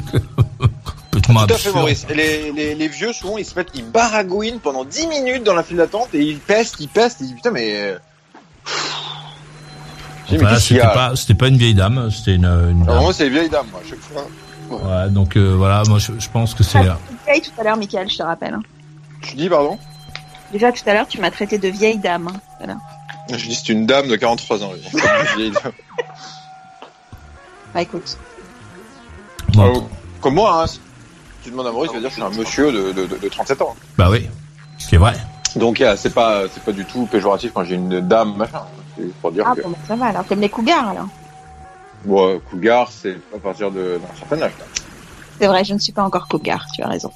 complètement Tout à fait, absurde. Maurice. Et Les, les, les vieux, souvent, ils se mettent, ils baragouinent pendant 10 minutes dans la file d'attente et ils pestent, ils pestent, ils disent, putain, mais. euh, c'était pas, c'était pas une vieille dame, c'était une, une Alors, dame. moi, c'est les vieilles dames, moi, à chaque fois. Ouais, donc euh, voilà, moi je, je pense que c'est. vieille tout à l'heure, Michael, je te rappelle. Tu dis, pardon? Déjà tout à l'heure, tu m'as traité de vieille dame. hein, voilà. Je dis, c'est une dame de 43 ans. Bah écoute. Euh, Comme moi, hein, si tu demandes à Maurice, il va dire que je suis un monsieur de, de, de, de 37 ans. Bah oui, c'est vrai. Donc, c'est pas, c'est pas du tout péjoratif quand j'ai une dame, machin. C'est pour dire Ah que. bon, bah, ça va alors, comme les cougars alors. Bon, euh, cougar, c'est à partir de- d'un certain âge. là. C'est vrai, je ne suis pas encore cougar, tu as raison.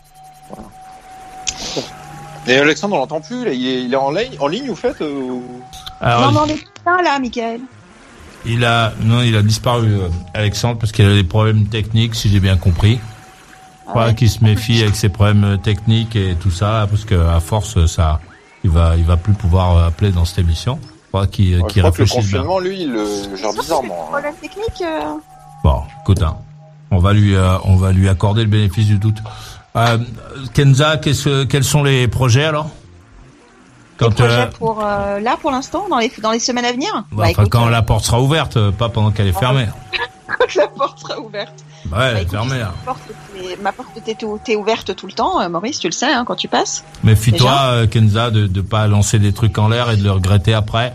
Et Alexandre, on l'entend plus, là, il est, il est en, ligne, en ligne, vous faites euh, ou- Alors, non, non, mais putain là, Michael. il a, non, il a disparu, euh, Alexandre, parce qu'il a des problèmes techniques, si j'ai bien compris. Je crois Ah ouais. qu'il se méfie avec ses problèmes euh, techniques et tout ça, parce que à force, ça, il va, il va plus pouvoir euh, appeler dans cette émission. Je crois qu'il, Ouais, qu'il Je crois que le réfléchisse bien. confinement, lui, il le gère bizarrement. hein. Problème technique. euh, Bon, écoute, hein, on va lui, euh, on va lui accorder le bénéfice du doute. Euh, Kenza, qu'est-ce, quels sont les projets alors? Des Quand, projets euh, pour euh, là pour l'instant, dans les dans les semaines à venir. bah, Bah, écoute, quand la porte sera ouverte, pas pendant qu'elle est fermée. quand la porte sera ouverte. Bah ouais, elle Bah, est écoute, fermée. Ma porte, ma t'est ouverte tout le temps, euh, Maurice, tu le sais hein, quand tu passes. Déjà euh, Kenza, de ne pas lancer des trucs en l'air et de le regretter après.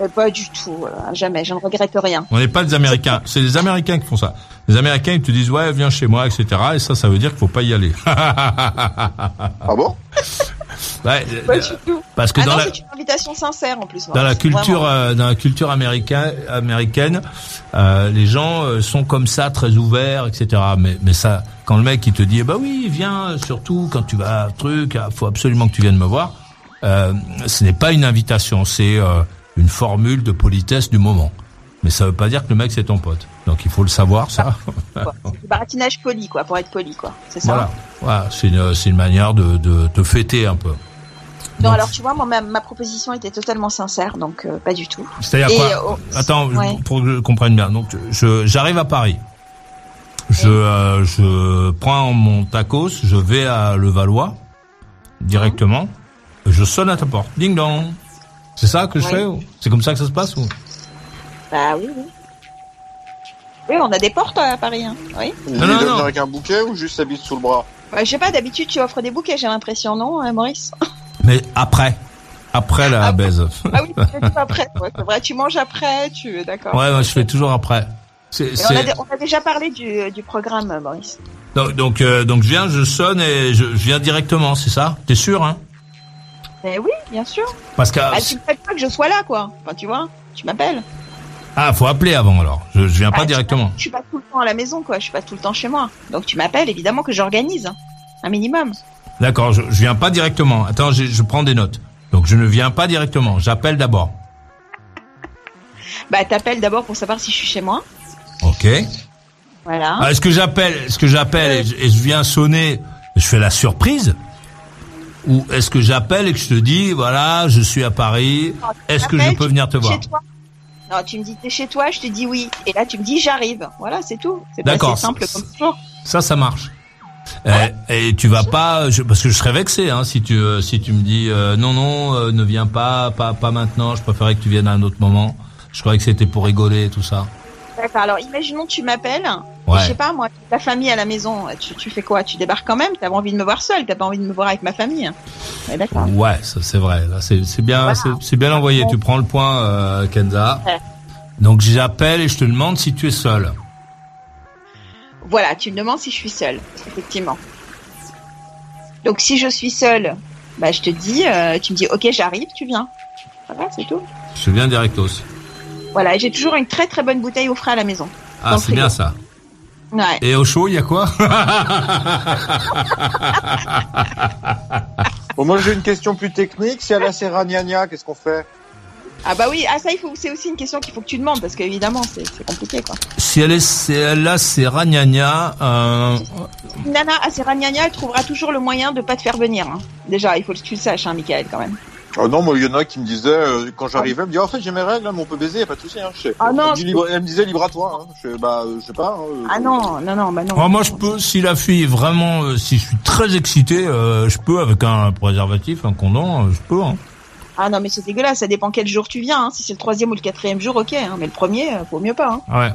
Euh, pas du tout, euh, jamais, je ne regrette rien. On n'est pas des Américains, c'est les Américains qui font ça. Les Américains, ils te disent ouais, viens chez moi, etc. Et ça, ça veut dire qu'il faut pas y aller. Ah bon? Ouais, Pas euh, du tout. parce que ah dans non, la c'est une invitation sincère en plus. dans la culture vraiment. euh, dans la culture américaine américaine euh, les gens euh, sont comme ça très ouverts etc mais mais ça quand le mec il te dit eh bah oui viens euh, surtout quand tu vas à un truc ah, faut absolument que tu viennes me voir euh, ce n'est pas une invitation c'est euh, une formule de politesse du moment mais ça veut pas dire que le mec c'est ton pote donc il faut le savoir ça. C'est du baratinage poli, quoi, pour être poli, quoi. C'est ça. voilà voilà c'est une une manière de de te fêter un peu Non, Donc, alors tu vois, moi, ma, ma proposition était totalement sincère, donc euh, pas du tout. C'est-à-dire quoi euh, Attends, ouais. pour que je comprenne bien. Donc, je j'arrive à Paris. Je euh, je prends mon tacos, je vais à Levallois directement. Je sonne à ta porte. Ding dong. C'est ça que je Ouais. fais ou C'est comme ça que ça se passe ou? Bah oui, oui. Oui, on a des portes à Paris, hein. Oui. Non, non, avec un bouquet ou juste sa bite sous le bras? Bah, je sais pas, d'habitude tu offres des bouquets, j'ai l'impression, non, euh, Maurice? Mais après, après la Ah baise. Ah oui, tu fais tout après. Ouais, c'est vrai, tu manges après, tu. D'accord. Ouais, moi je fais toujours après. C'est, on, a, on déjà parlé du, du programme, euh, Maurice. Donc donc, euh, donc je viens, je sonne et je, je viens directement, c'est ça? T'es sûr hein? Mais oui, bien sûr. Parce que Bah, tu me fais pas que je sois là, quoi. Enfin, tu vois, tu m'appelles. ah, faut appeler avant alors. Je, je viens Bah, pas tu- directement. Je suis pas tout le temps à la maison, quoi. Je suis pas tout le temps chez moi. Donc tu m'appelles, évidemment que j'organise. hein. Un minimum. D'accord, je, je viens pas directement. Attends, je, je prends des notes. Donc je ne viens pas directement, j'appelle d'abord. Bah, t'appelles d'abord pour savoir si je suis chez moi. Ok. Voilà. Ah, est-ce que j'appelle, est-ce que j'appelle et, je- et je viens sonner, je fais la surprise Ou est-ce que j'appelle et que je te dis, voilà, je suis à Paris, est-ce que je peux venir te voir. Non, tu me dis t'es chez toi, je te dis oui. Et là, tu me dis j'arrive. Voilà, c'est tout. C'est pas D'accord, simple ça- comme toujours. Ça, ça marche. Et, et tu vas pas, je- parce que je serais vexé hein, si tu euh, si tu me dis euh, non non euh, ne viens pas pas pas maintenant, je préférais que tu viennes à un autre moment. Je croyais que c'était pour rigoler et tout ça. D'accord. Alors, imaginons tu m'appelles. Ouais. Je sais pas, moi, ta famille à la maison, tu, tu fais quoi? Tu débarques quand même? T'as envie de me voir seule T'as pas envie de me voir avec ma famille Ouais, d'accord. Ouais, ça c'est vrai. Là, c'est c'est bien, c'est- c'est bien envoyé. Tu prends le point, euh, Kenza. Ouais. Donc j'appelle et je te demande si tu es seul. Voilà, tu me demandes si je suis seule, effectivement. Donc, si je suis seule, bah, je te dis, euh, tu me dis, ok, j'arrive, tu viens. Voilà, c'est tout. Je viens directos. Voilà, et j'ai toujours une très très bonne bouteille au frais à la maison. Ah, c'est bien ça. Ouais. Et au chaud, il y a quoi Bon, moi j'ai une question plus technique. Si elle a ses ragnagnas, qu'est-ce qu'on fait? Ah bah oui, ah ça, il faut, c'est aussi une question qu'il faut que tu demandes parce qu'évidemment, c'est, c'est compliqué quoi. Si elle est, si elle a ses ragnagnas, euh, nana à ses ragnagnas, elle trouvera toujours le moyen de pas te faire venir. hein. Déjà, il faut que tu le saches, hein, Michael, quand même. Oh non, moi il y en a qui me disaient, euh, quand j'arrivais, elle me disaient, en fait j'ai mes règles, hein, mais on peut baiser, y a pas de souci. Hein, je sais. Ah non, elle, me dit libre- elle me disait libre à toi. Hein. Je, bah, euh, je sais pas. hein, Ah non, non, non, bah non. moi, moi, je peux, si la fille est vraiment, euh, si je suis très excité, euh, je peux avec un préservatif, un condom, euh, je peux. Hein. Ah non, mais c'est dégueulasse, ça dépend quel jour tu viens. Hein. Si c'est le troisième ou le quatrième jour, ok, hein, mais le premier, euh, faut mieux pas. Hein. Ouais.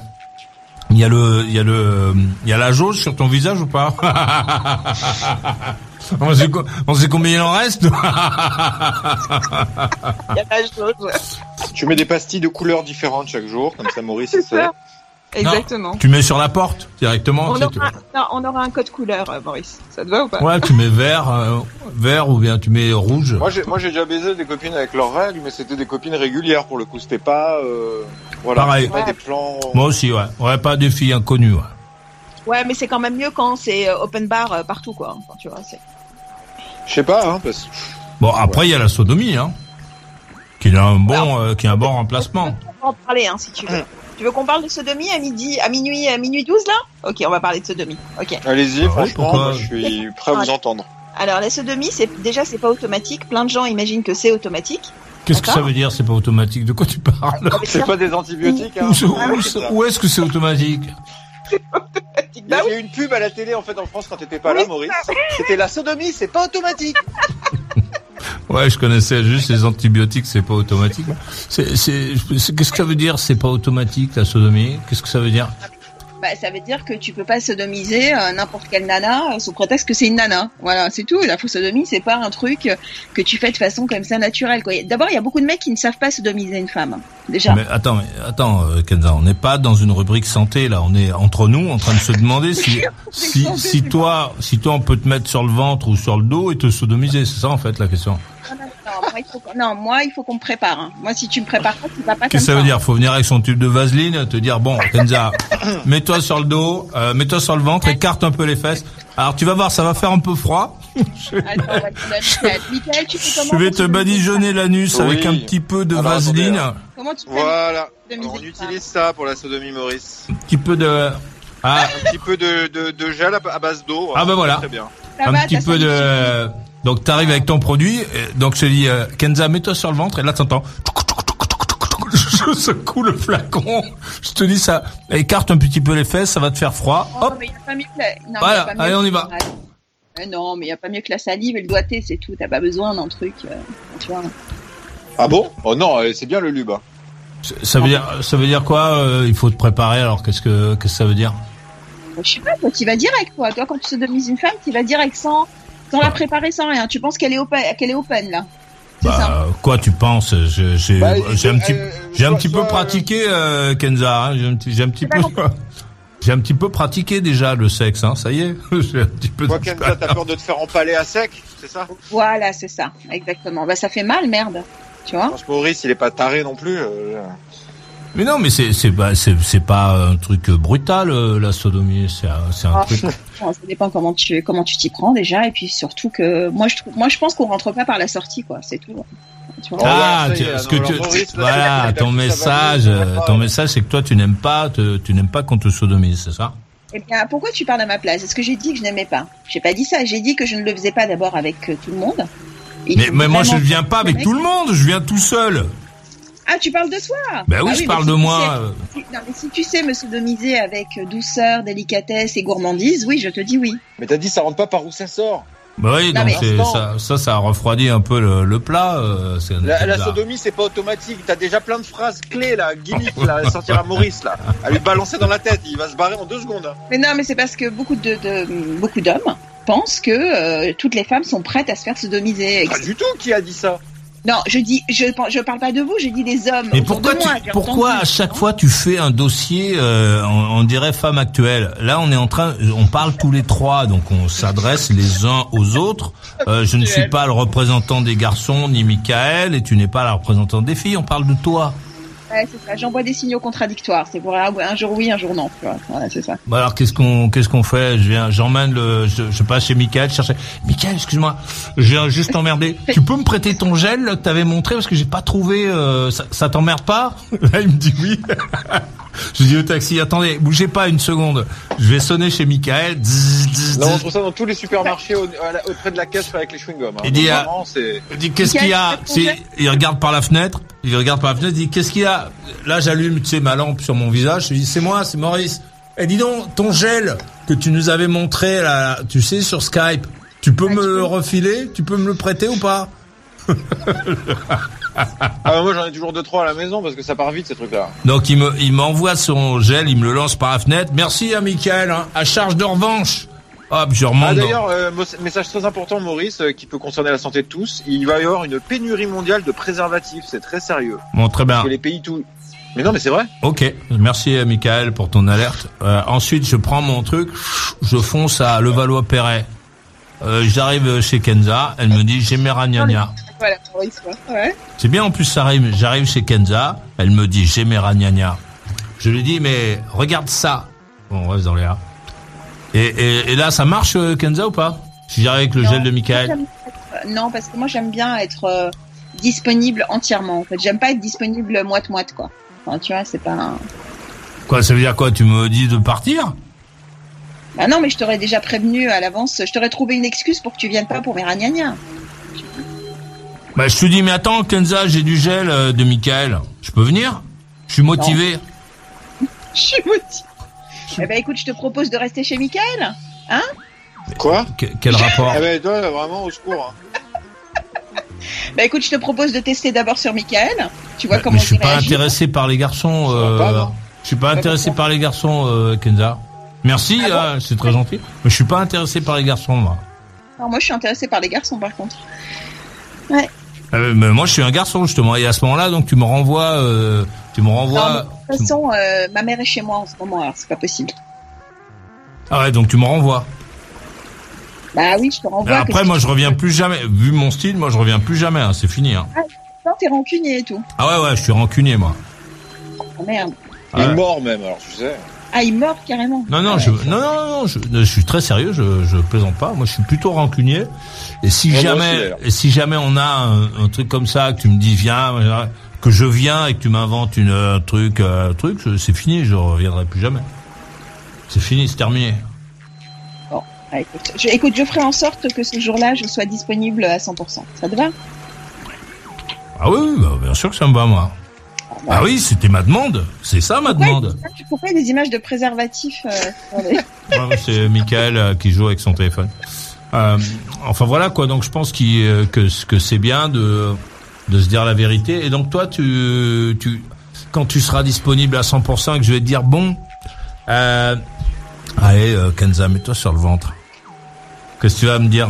Il y a le, il y a le, il y a la jauge sur ton visage ou pas on, sait, co- on sait combien il en reste Il y a. Tu mets des pastilles de couleurs différentes chaque jour, comme ça Maurice sait. Exactement. Tu mets sur la porte directement. On aura, tout. non, on aura un code couleur, euh, Maurice. Ça te va ou pas? Ouais, tu mets vert, euh, vert ou bien tu mets rouge. Moi j'ai, moi j'ai déjà baisé des copines avec leurs règles, mais c'était des copines régulières pour le coup. C'était pas, euh, voilà, Pareil. pas des plans. Moi aussi, ouais. Ouais, pas des filles inconnues. Ouais. Ouais, mais c'est quand même mieux quand c'est euh, open bar euh, partout, quoi. Enfin, tu vois, c'est... Je sais pas, hein, parce Bon, après, il y a la sodomie, hein. Qui est un bon, euh, qui est un bon remplacement. On va en parler, hein, si tu veux. Tu veux qu'on parle de sodomie à midi, à minuit, à minuit 12, là? Ok, on va parler de sodomie. Ok. allez-y, Ah franchement, moi, je suis prêt à vous entendre. Alors, la sodomie, c'est déjà, c'est pas automatique. Plein de gens imaginent que c'est automatique. Qu'est-ce que ça veut dire C'est pas automatique? De quoi tu parles? C'est pas des antibiotiques, hein. Où, c'est- où est-ce que c'est automatique? Il y a eu une pub à la télé en fait en France quand t'étais pas là, Maurice. C'était la sodomie, c'est pas automatique. Ouais, je connaissais juste les antibiotiques, c'est pas automatique. C'est, qu'est-ce que ça veut dire C'est pas automatique la sodomie? Qu'est-ce que ça veut dire? Bah, ça veut dire que tu peux pas sodomiser euh, n'importe quelle nana euh, sous prétexte que c'est une nana. Voilà, c'est tout. La faux sodomie, c'est pas un truc euh, que tu fais de façon comme ça naturelle. Quoi. D'abord, il y a beaucoup de mecs qui ne savent pas sodomiser une femme. Déjà. Mais attends, mais attends, Kenza, on n'est pas dans une rubrique santé là. On est entre nous, en train de se demander si, si, si toi, si toi, on peut te mettre sur le ventre ou sur le dos et te sodomiser. C'est ça en fait la question. Non, non, non, moi, il faut qu'on- non, moi, il faut qu'on me prépare. hein. Moi, si tu me prépares pas, tu vas pas Qu'est-ce que ça veut dire? Faut venir avec son tube de vaseline, te dire bon, Kenza, mets-toi sur le dos, euh, mets-toi sur le ventre, écarte un peu les fesses. Alors tu vas voir, ça va faire un peu froid. Attends, attends, Michael, Michael, tu fais Je vais te badigeonner l'anus Oui. avec un petit peu de Alors, vaseline. Comment tu fais Voilà. Alors, on utilise ça pour la sodomie, Maurice. un petit peu de ah, Un petit peu de, de, de gel à, base d'eau. Ah, bah voilà. Très bien. Ça un va, petit peu de Donc t'arrives avec ton produit, et donc je te dis euh, Kenza, mets-toi sur le ventre et là t'entends. Je secoue le flacon. Je te dis ça. Écarte un petit peu les fesses, ça va te faire froid. Oh, Hop. mais y a pas mieux que la... non, Voilà, y a pas mieux allez, on y va. Euh, non, mais il y a pas mieux que la salive et le doigté, c'est tout. T'as pas besoin d'un truc. euh, tu vois. Ah bon? Oh non, euh, c'est bien le lube. hein. Ça veut dire, ça veut dire quoi euh, Il faut te préparer. Alors qu'est-ce que, qu'est-ce que ça veut dire? Je sais pas, toi, tu vas direct, toi. Toi, quand tu sodomises une femme, tu vas direct sans, sans la préparer, sans rien. Tu penses qu'elle est open, qu'elle est open là? Bah, quoi tu penses? Je- J'ai Bah, j'ai un euh, petit, euh, j'ai un soit- petit peu soit, euh, pratiqué euh, Kenza. hein, J'ai un petit, j'ai un petit peu, j'ai un petit peu pratiqué déjà le sexe. Hein, ça y est. J'ai un petit peu. Toi, Kenza, t'as peur de te faire empaler à sec, c'est ça? Voilà, c'est ça, exactement. Bah, ça fait mal, merde. Tu vois? Que Maurice, il est pas taré non plus. euh, Mais non, mais c'est c'est pas c'est c'est pas un truc brutal euh, la sodomie. C'est un, c'est un Ah, truc. Ça dépend comment tu comment tu t'y prends déjà, et puis surtout que moi je trouve, moi je pense qu'on rentre pas par la sortie, quoi. C'est tout. Tu vois Ah, y tu- ce que tu, Maurice, voilà, ton message, ton message, c'est que toi, tu n'aimes pas, te- tu n'aimes pas qu'on te sodomise, c'est ça? Eh bien, pourquoi tu parles à ma place? Est-ce que j'ai dit que je n'aimais pas? J'ai pas dit ça. J'ai dit que je ne le faisais pas d'abord avec euh, tout le monde. Et Mais, mais moi, je vraiment, viens pas avec tout le monde, je viens tout seul. Ah, tu parles de toi Ben oui, Ah je mais parle si de tu moi, sais- si- non, mais si tu sais me sodomiser avec euh, douceur, délicatesse et gourmandise, oui, je te dis oui. Mais t'as dit ça rentre pas par où ça sort Bah oui, Non, donc mais- ça, ça, ça refroidit un peu le, le plat. euh, La, la sodomie, c'est pas automatique. T'as déjà plein de phrases clés là, gimmick là, à sortir à Maurice là, à lui balancer dans la tête. Il va se barrer en deux secondes. hein. Mais non, mais c'est parce que beaucoup de, de- beaucoup d'hommes pensent que euh, toutes les femmes sont prêtes à se faire sodomiser. Pas du tout. Qui a dit ça Non, je dis, je, je parle pas de vous, je dis des hommes. Mais pourquoi, de tu, moi, pourquoi à chaque fois tu fais un dossier, euh, on, on dirait femme actuelle? Là, on est en train, on parle tous les trois, donc on s'adresse les uns aux autres. Euh, je ne suis pas le représentant des garçons ni Michael, et tu n'es pas la représentante des filles. On parle de toi. Ouais, c'est ça. J'envoie des signaux contradictoires. C'est pour un, jour oui, un jour non. Voilà, c'est ça. Bah alors qu'est-ce qu'on qu'est-ce qu'on fait? Je viens, j'emmène le, je, je passe chez Michael chercher. Michael, excuse-moi, je viens juste t'emmerder. tu peux me prêter ton gel? Là, que t'avais montré parce que j'ai pas trouvé. euh, ça ça t'emmerde pas? Là il me dit oui. je dis au taxi, attendez, bougez pas une seconde. Je vais sonner chez Michael. Là, on trouve ça dans tous les supermarchés au- auprès de la caisse avec les chewing-gums. hein. Il dit, ah, c'est. Il dit qu'est-ce qu'il y a? Il regarde par la fenêtre. Il regarde par la fenêtre. Il dit qu'est-ce qu'il y a? Là j'allume tu sais ma lampe sur mon visage. Je dis c'est moi, c'est Maurice. Et dis donc ton gel que tu nous avais montré là, tu sais sur Skype. Tu peux me le refiler? Tu peux me le prêter ou pas? Ah, bah, moi, j'en ai toujours deux trois à la maison parce que ça part vite ces trucs-là. Donc il me il m'envoie son gel, il me le lance par la fenêtre. Merci à Michael, hein, à charge de revanche. Hop, je Ah, remonte. dans- D'ailleurs, euh, message très important, Maurice, euh, qui peut concerner la santé de tous. Il va y avoir une pénurie mondiale de préservatifs. C'est très sérieux. Bon, très bien. Parce que les pays tout. Mais non, mais c'est vrai. Ok, merci à Michael pour ton alerte. Euh, ensuite, je prends mon truc, je fonce à Levallois-Perret. Euh, J'arrive chez Kenza, elle me dit j'ai mes ragnagnas. Voilà. Ouais. C'est bien en plus ça rime. J'arrive chez Kenza, elle me dit j'ai mes ragnagnas. Je lui dis mais regarde ça. Bon, on reste dans les A. Et, et, et là, ça marche euh, Kenza ou pas? Si j'arrive avec le gel de Michael. Être- Non, parce que moi j'aime bien être euh, disponible entièrement. En fait, j'aime pas être disponible moite moite quoi. Enfin, tu vois, c'est pas. un- Quoi, ça veut dire quoi? Tu me dis de partir? Bah non, mais je t'aurais déjà prévenu à l'avance. Je t'aurais trouvé une excuse pour que tu viennes pas pour mes ragnagnas. Bah je te dis mais attends Kenza, j'ai du gel euh, de Michael. Je peux venir? Je suis motivé. Je suis motivée. Eh ben écoute, je te propose de rester chez Michael. Hein? Quoi? Que- quel rapport? Eh ben, toi, vraiment, au secours. hein. Bah écoute, je te propose de tester d'abord sur Michael. Tu vois Mais comment je suis il pas réagit. intéressé par les garçons. va Euh, pas, non? je suis pas Ouais, intéressé pourquoi? par les garçons, euh, Kenza. Merci, Ah c'est très gentil. Mais je suis pas intéressé par les garçons, moi. Alors moi, je suis intéressée par les garçons, par contre. Ouais. Euh, mais moi, je suis un garçon justement. Et à ce moment-là, donc tu me renvoies, euh, tu me Non, renvoies. de toute façon, euh, ma mère est chez moi en ce moment, alors c'est pas possible. Ah ouais, donc tu me renvoies. Bah oui, je te renvoie. Après, moi, je reviens plus jamais. Vu mon style, moi, je reviens plus jamais. hein, c'est fini. Hein. Non, t'es rancunier et tout. Ah ouais, ouais, je suis rancunier, moi. Oh, merde. Il est Ouais. mort même, alors tu sais. Ah, il mord carrément. Non, non, Ouais. je, non, non, non, non, je, je suis très sérieux, je, je plaisante pas. Moi, je suis plutôt rancunier. Et si jamais, et si jamais on a un, un truc comme ça, que tu me dis viens, que je viens et que tu m'inventes une euh, truc, euh, truc, c'est fini, je reviendrai plus jamais. C'est fini, c'est terminé. Ouais, écoute, je, écoute, je ferai en sorte que ce jour-là, je sois disponible à 100%. Ça te va? Ah oui, oui, bah, bien sûr que ça me va, moi. Ah oui, c'était ma demande. C'est ça ma demande. Tu pourquoi des images de préservatifs euh, les- Ouais, c'est Michael euh, qui joue avec son téléphone. Euh, enfin voilà quoi. Donc je pense que que c'est bien de de se dire la vérité. Et donc toi, tu tu quand tu seras disponible à 100% et que je vais te dire bon, euh, allez Kenza, mets-toi sur le ventre. Qu'est-ce que tu vas me dire?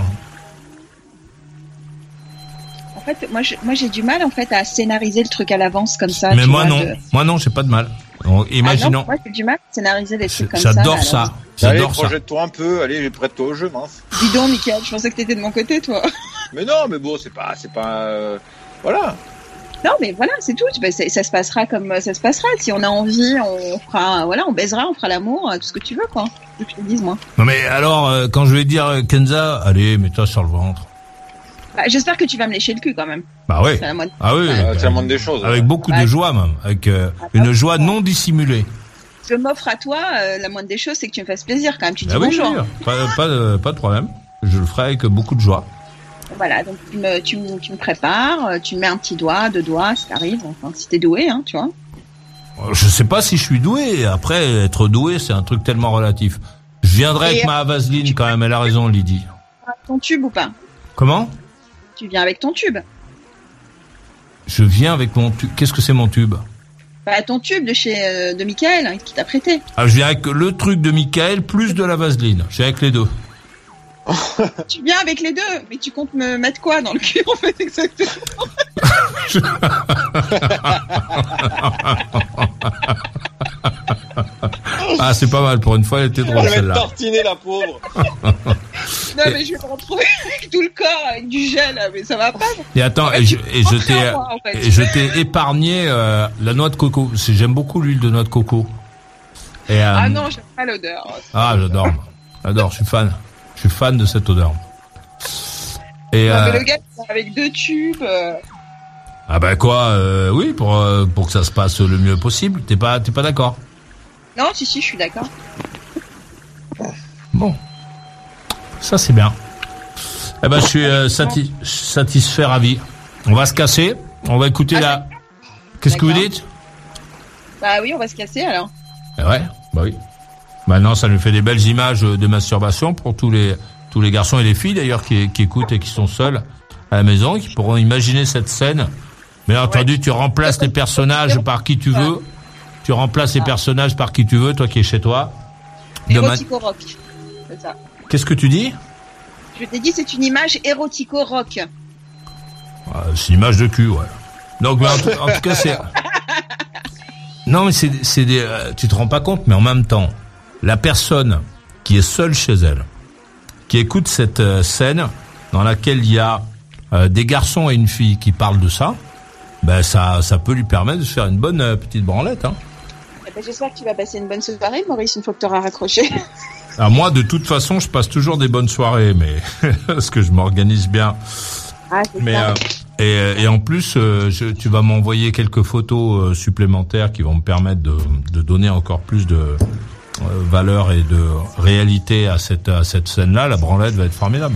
Fait, moi, je- moi, j'ai du mal en fait à scénariser le truc à l'avance comme ça. Mais moi vois, non, de- moi non, j'ai pas de mal. Donc, Ah imaginons. non, moi, j'ai du mal à scénariser les trucs comme ça. J'adore alors. ça. Allez, J'adore ça. projette-toi un peu, allez, prête-toi au jeu, mince. Dis donc, Michael, je pensais que t'étais de mon côté, toi. Mais non, mais bon, c'est pas, c'est pas, euh, voilà. Non, mais voilà, c'est tout. Ben, ça se passera comme ça se passera. Si on a envie, on fera, voilà, on baisera, on fera l'amour, euh, tout ce que tu veux, quoi. Que je te dise, moi. Non mais alors euh, quand je vais dire euh, Kenza, allez, mets-toi sur le ventre. Bah, J'espère que tu vas me lécher le cul quand même. Bah oui. C'est la moindre- Ah oui. Euh, bah, c'est la moindre des choses. Avec beaucoup de joie même, avec euh, une joie non dissimulée. Je m'offre à toi. euh, la moindre des choses, c'est que tu me fasses plaisir quand même. Tu dis Ah oui, bonjour. oui, pas, pas, de, pas de problème. Je le ferai avec beaucoup de joie. Voilà, donc tu me, tu, me, tu me prépares, euh, tu me mets un petit doigt, deux doigts, si t'arrives, enfin, si t'es doué, hein, tu vois. Euh, Je sais pas si je suis doué. Après, être doué, c'est un truc tellement relatif. Je viendrai avec ma vaseline quand même. Elle a raison, Lydie. Ton tube ou pas? Comment? Tu viens avec ton tube. Je viens avec mon tube. Qu'est-ce que c'est mon tube? Bah, ton tube de chez euh, de Michael hein, qui t'a prêté. ah, Je viens avec le truc de Michael plus de la vaseline. Je viens avec les deux. tu viens avec les deux, mais tu comptes me mettre quoi dans le cul en fait exactement? Ah, c'est pas mal. Pour une fois, elle était drôle Elle va être celle-là. tartinée, la pauvre. Non mais je vais me retrouver avec tout le corps avec du gel, mais ça va pas. Et attends, et je, et je Entrez t'ai, en fait. épargné euh, la noix de coco. J'aime beaucoup l'huile de noix de coco. Et, euh, Ah non, j'aime pas l'odeur. ah, j'adore, j'adore. Je suis fan. Je suis fan de cette odeur. Et Non, mais euh, le gars avec deux tubes. ah bah quoi, euh, oui, pour euh, pour que ça se passe le mieux possible. T'es pas, t'es pas d'accord Non, si si, je suis d'accord. Bon, ça c'est bien. Eh ben, je suis euh, sati- satisfait, ravi. On va se casser. On va écouter la. Qu'est-ce que vous dites? Bah oui, on va se casser alors. Eh Ouais, bah oui. Maintenant, ça nous fait des belles images de masturbation pour tous les tous les garçons et les filles d'ailleurs qui, qui écoutent et qui sont seuls à la maison, qui pourront imaginer cette scène. Bien entendu, tu remplaces les personnages par qui tu veux. Tu remplaces les personnages par qui tu veux, toi qui es chez toi. Érotico-rock. C'est ça. Qu'est-ce que tu dis? Je t'ai dit, c'est une image érotico-rock. Ah, C'est une image de cul, ouais. Donc, mais en, tout, en tout cas, c'est. Non, mais c'est, c'est des. euh, tu te rends pas compte, mais en même temps, la personne qui est seule chez elle, qui écoute cette euh, scène dans laquelle il y a euh, des garçons et une fille qui parlent de ça, ben ça, ça peut lui permettre de se faire une bonne euh, petite branlette. Hein. Eh ben, J'espère que tu vas passer une bonne soirée, Maurice, une fois que tu auras raccroché. Alors moi, de toute façon, je passe toujours des bonnes soirées, mais parce que je m'organise bien. Ah, Mais ça. euh, et, euh, et en plus, euh, je- tu vas m'envoyer quelques photos euh, supplémentaires qui vont me permettre de, de donner encore plus de valeur et de réalité à cette à cette scène-là. La branlette va être formidable.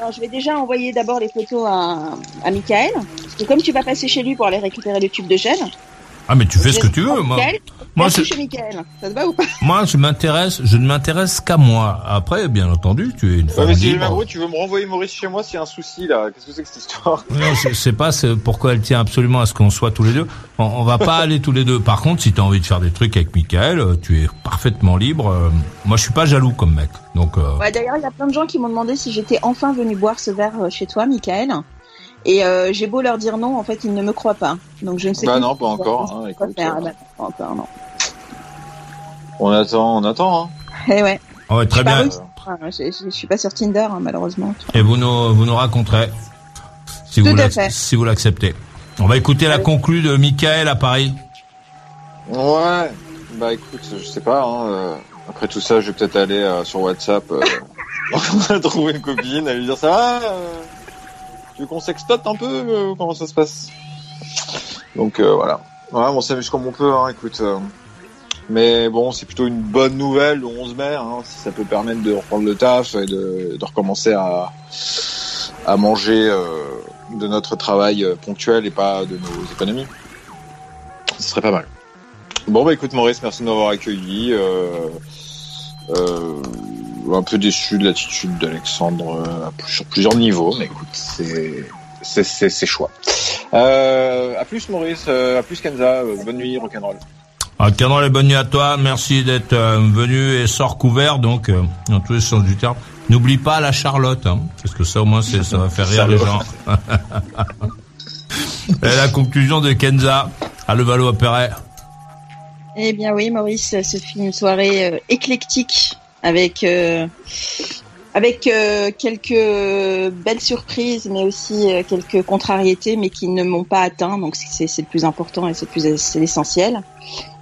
Alors, je vais déjà envoyer d'abord les photos à, à Michael. Parce que comme tu vas passer chez lui pour aller récupérer le tube de gel. Ah mais tu fais ce que tu veux. Moi, moi, je- chez Michael. Ça te va ou pas moi, je m'intéresse, je ne m'intéresse qu'à moi. Après, bien entendu, tu es une Ouais, femme mais si libre. Tu veux me renvoyer Maurice chez moi s'il y a un souci, là. Qu'est-ce que c'est que cette histoire Non, je sais pas c'est pourquoi elle tient absolument à ce qu'on soit tous les deux. On, on va pas aller tous les deux. Par contre, si tu as envie de faire des trucs avec Michael, euh, tu es parfaitement libre. Euh, Moi, je suis pas jaloux comme mec. Donc, euh, Ouais, d'ailleurs, il y a plein de gens qui m'ont demandé si j'étais enfin venu boire ce verre euh, chez toi, Michael. Et euh, j'ai beau leur dire non, en fait, ils ne me croient pas. Donc je ne sais Bah pas. non, pas encore, hein, quoi écoute, faire. euh. Ah, bah, pas encore, non. On attend, on attend, hein. Eh ouais. ah ouais, très Je suis pas bien. je, je- je suis pas sur Tinder, hein, malheureusement. Et vous nous, vous nous raconterez si Tout vous à l'ac- fait. si vous l'acceptez. On va écouter la conclue de Michael à Paris. Ouais. Bah écoute, je sais pas, hein. euh, Après tout ça, je vais peut-être aller euh, sur WhatsApp euh, trouver une copine, aller lui dire ça euh, Tu veux qu'on sextote un peu euh, Comment ça se passe? Donc euh, voilà. Ouais, on s'amuse comme on peut, hein, écoute. euh, Mais bon, c'est plutôt une bonne nouvelle le 11 mai, hein, si ça peut permettre de reprendre le taf et de, de recommencer à, à manger euh, de notre travail euh, ponctuel et pas de nos économies. Ce serait pas mal. Bon bah écoute Maurice, merci de m'avoir accueilli. Euh, euh, un peu déçu de l'attitude d'Alexandre euh, sur plusieurs niveaux, mais écoute, c'est c'est c'est c'est choix. Euh, à plus Maurice, euh, à plus Kenza, euh, bonne nuit rock'n'roll. Ah, Canon, les bonne nuit à toi. Merci d'être euh, venu et sort couvert, donc, euh, dans tous les sens du terme. N'oublie pas la Charlotte, hein, parce que ça, au moins, ça va faire rire les gens. et la conclusion de Kenza à Levallois-Perret. Eh bien oui, Maurice, ce fut une soirée euh, éclectique avec euh, avec euh, quelques belles surprises, mais aussi euh, quelques contrariétés, mais qui ne m'ont pas atteint. Donc c'est le plus important et c'est plus c'est l'essentiel,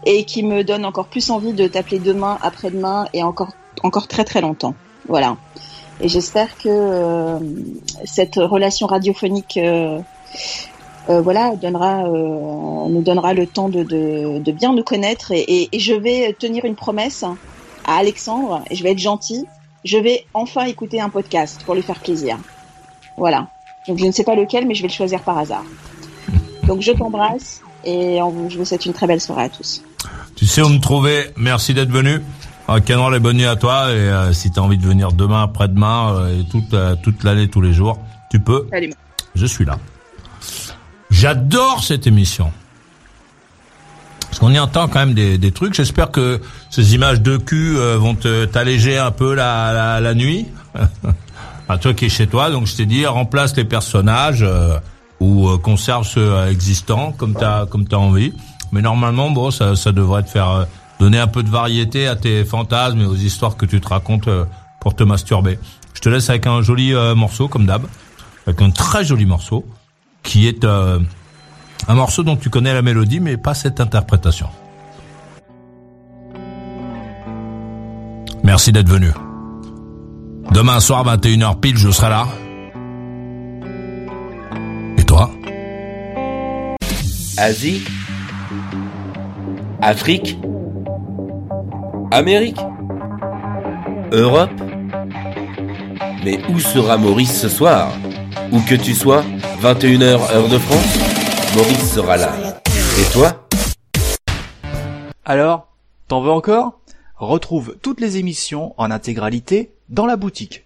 et qui me donne encore plus envie de t'appeler demain, après-demain et encore encore très très longtemps. Voilà. Et j'espère que cette relation radiophonique voilà, donnera, nous donnera le temps de, de, bien nous connaître et je vais tenir une promesse à Alexandre et je vais être gentil. Je vais enfin écouter un podcast pour lui faire plaisir. Voilà. Donc je ne sais pas lequel, mais je vais le choisir par hasard. Donc je t'embrasse et on- je vous souhaite une très belle soirée à tous. Tu sais où me trouver. Merci d'être venu. Ah, Canon, les bonnes nuits à toi. Et euh, si tu as envie de venir demain, après-demain, euh, et toute, euh, toute l'année, tous les jours, tu peux. Salut. Je suis là. J'adore cette émission. Parce qu'on y entend quand même des, des trucs. J'espère que ces images de cul euh, vont t'alléger un peu la, la, la nuit. à toi qui es chez toi, donc je t'ai dit, remplace les personnages euh, ou euh, conserve ceux euh, existants comme t'as comme t'as envie. Mais normalement, bon, ça, ça devrait te faire euh, donner un peu de variété à tes fantasmes et aux histoires que tu te racontes pour te masturber. Je te laisse avec un joli morceau, comme d'hab, avec un très joli morceau qui est un morceau dont tu connais la mélodie, mais pas cette interprétation. Merci d'être venu. Demain soir, 21h pile, je serai là. Et toi? Asie? Afrique? Amérique? Europe? Mais où sera Maurice ce soir? Où que tu sois, 21h heure de France, Maurice sera là. Et toi Alors, t'en veux encore? Retrouve toutes les émissions en intégralité dans la boutique.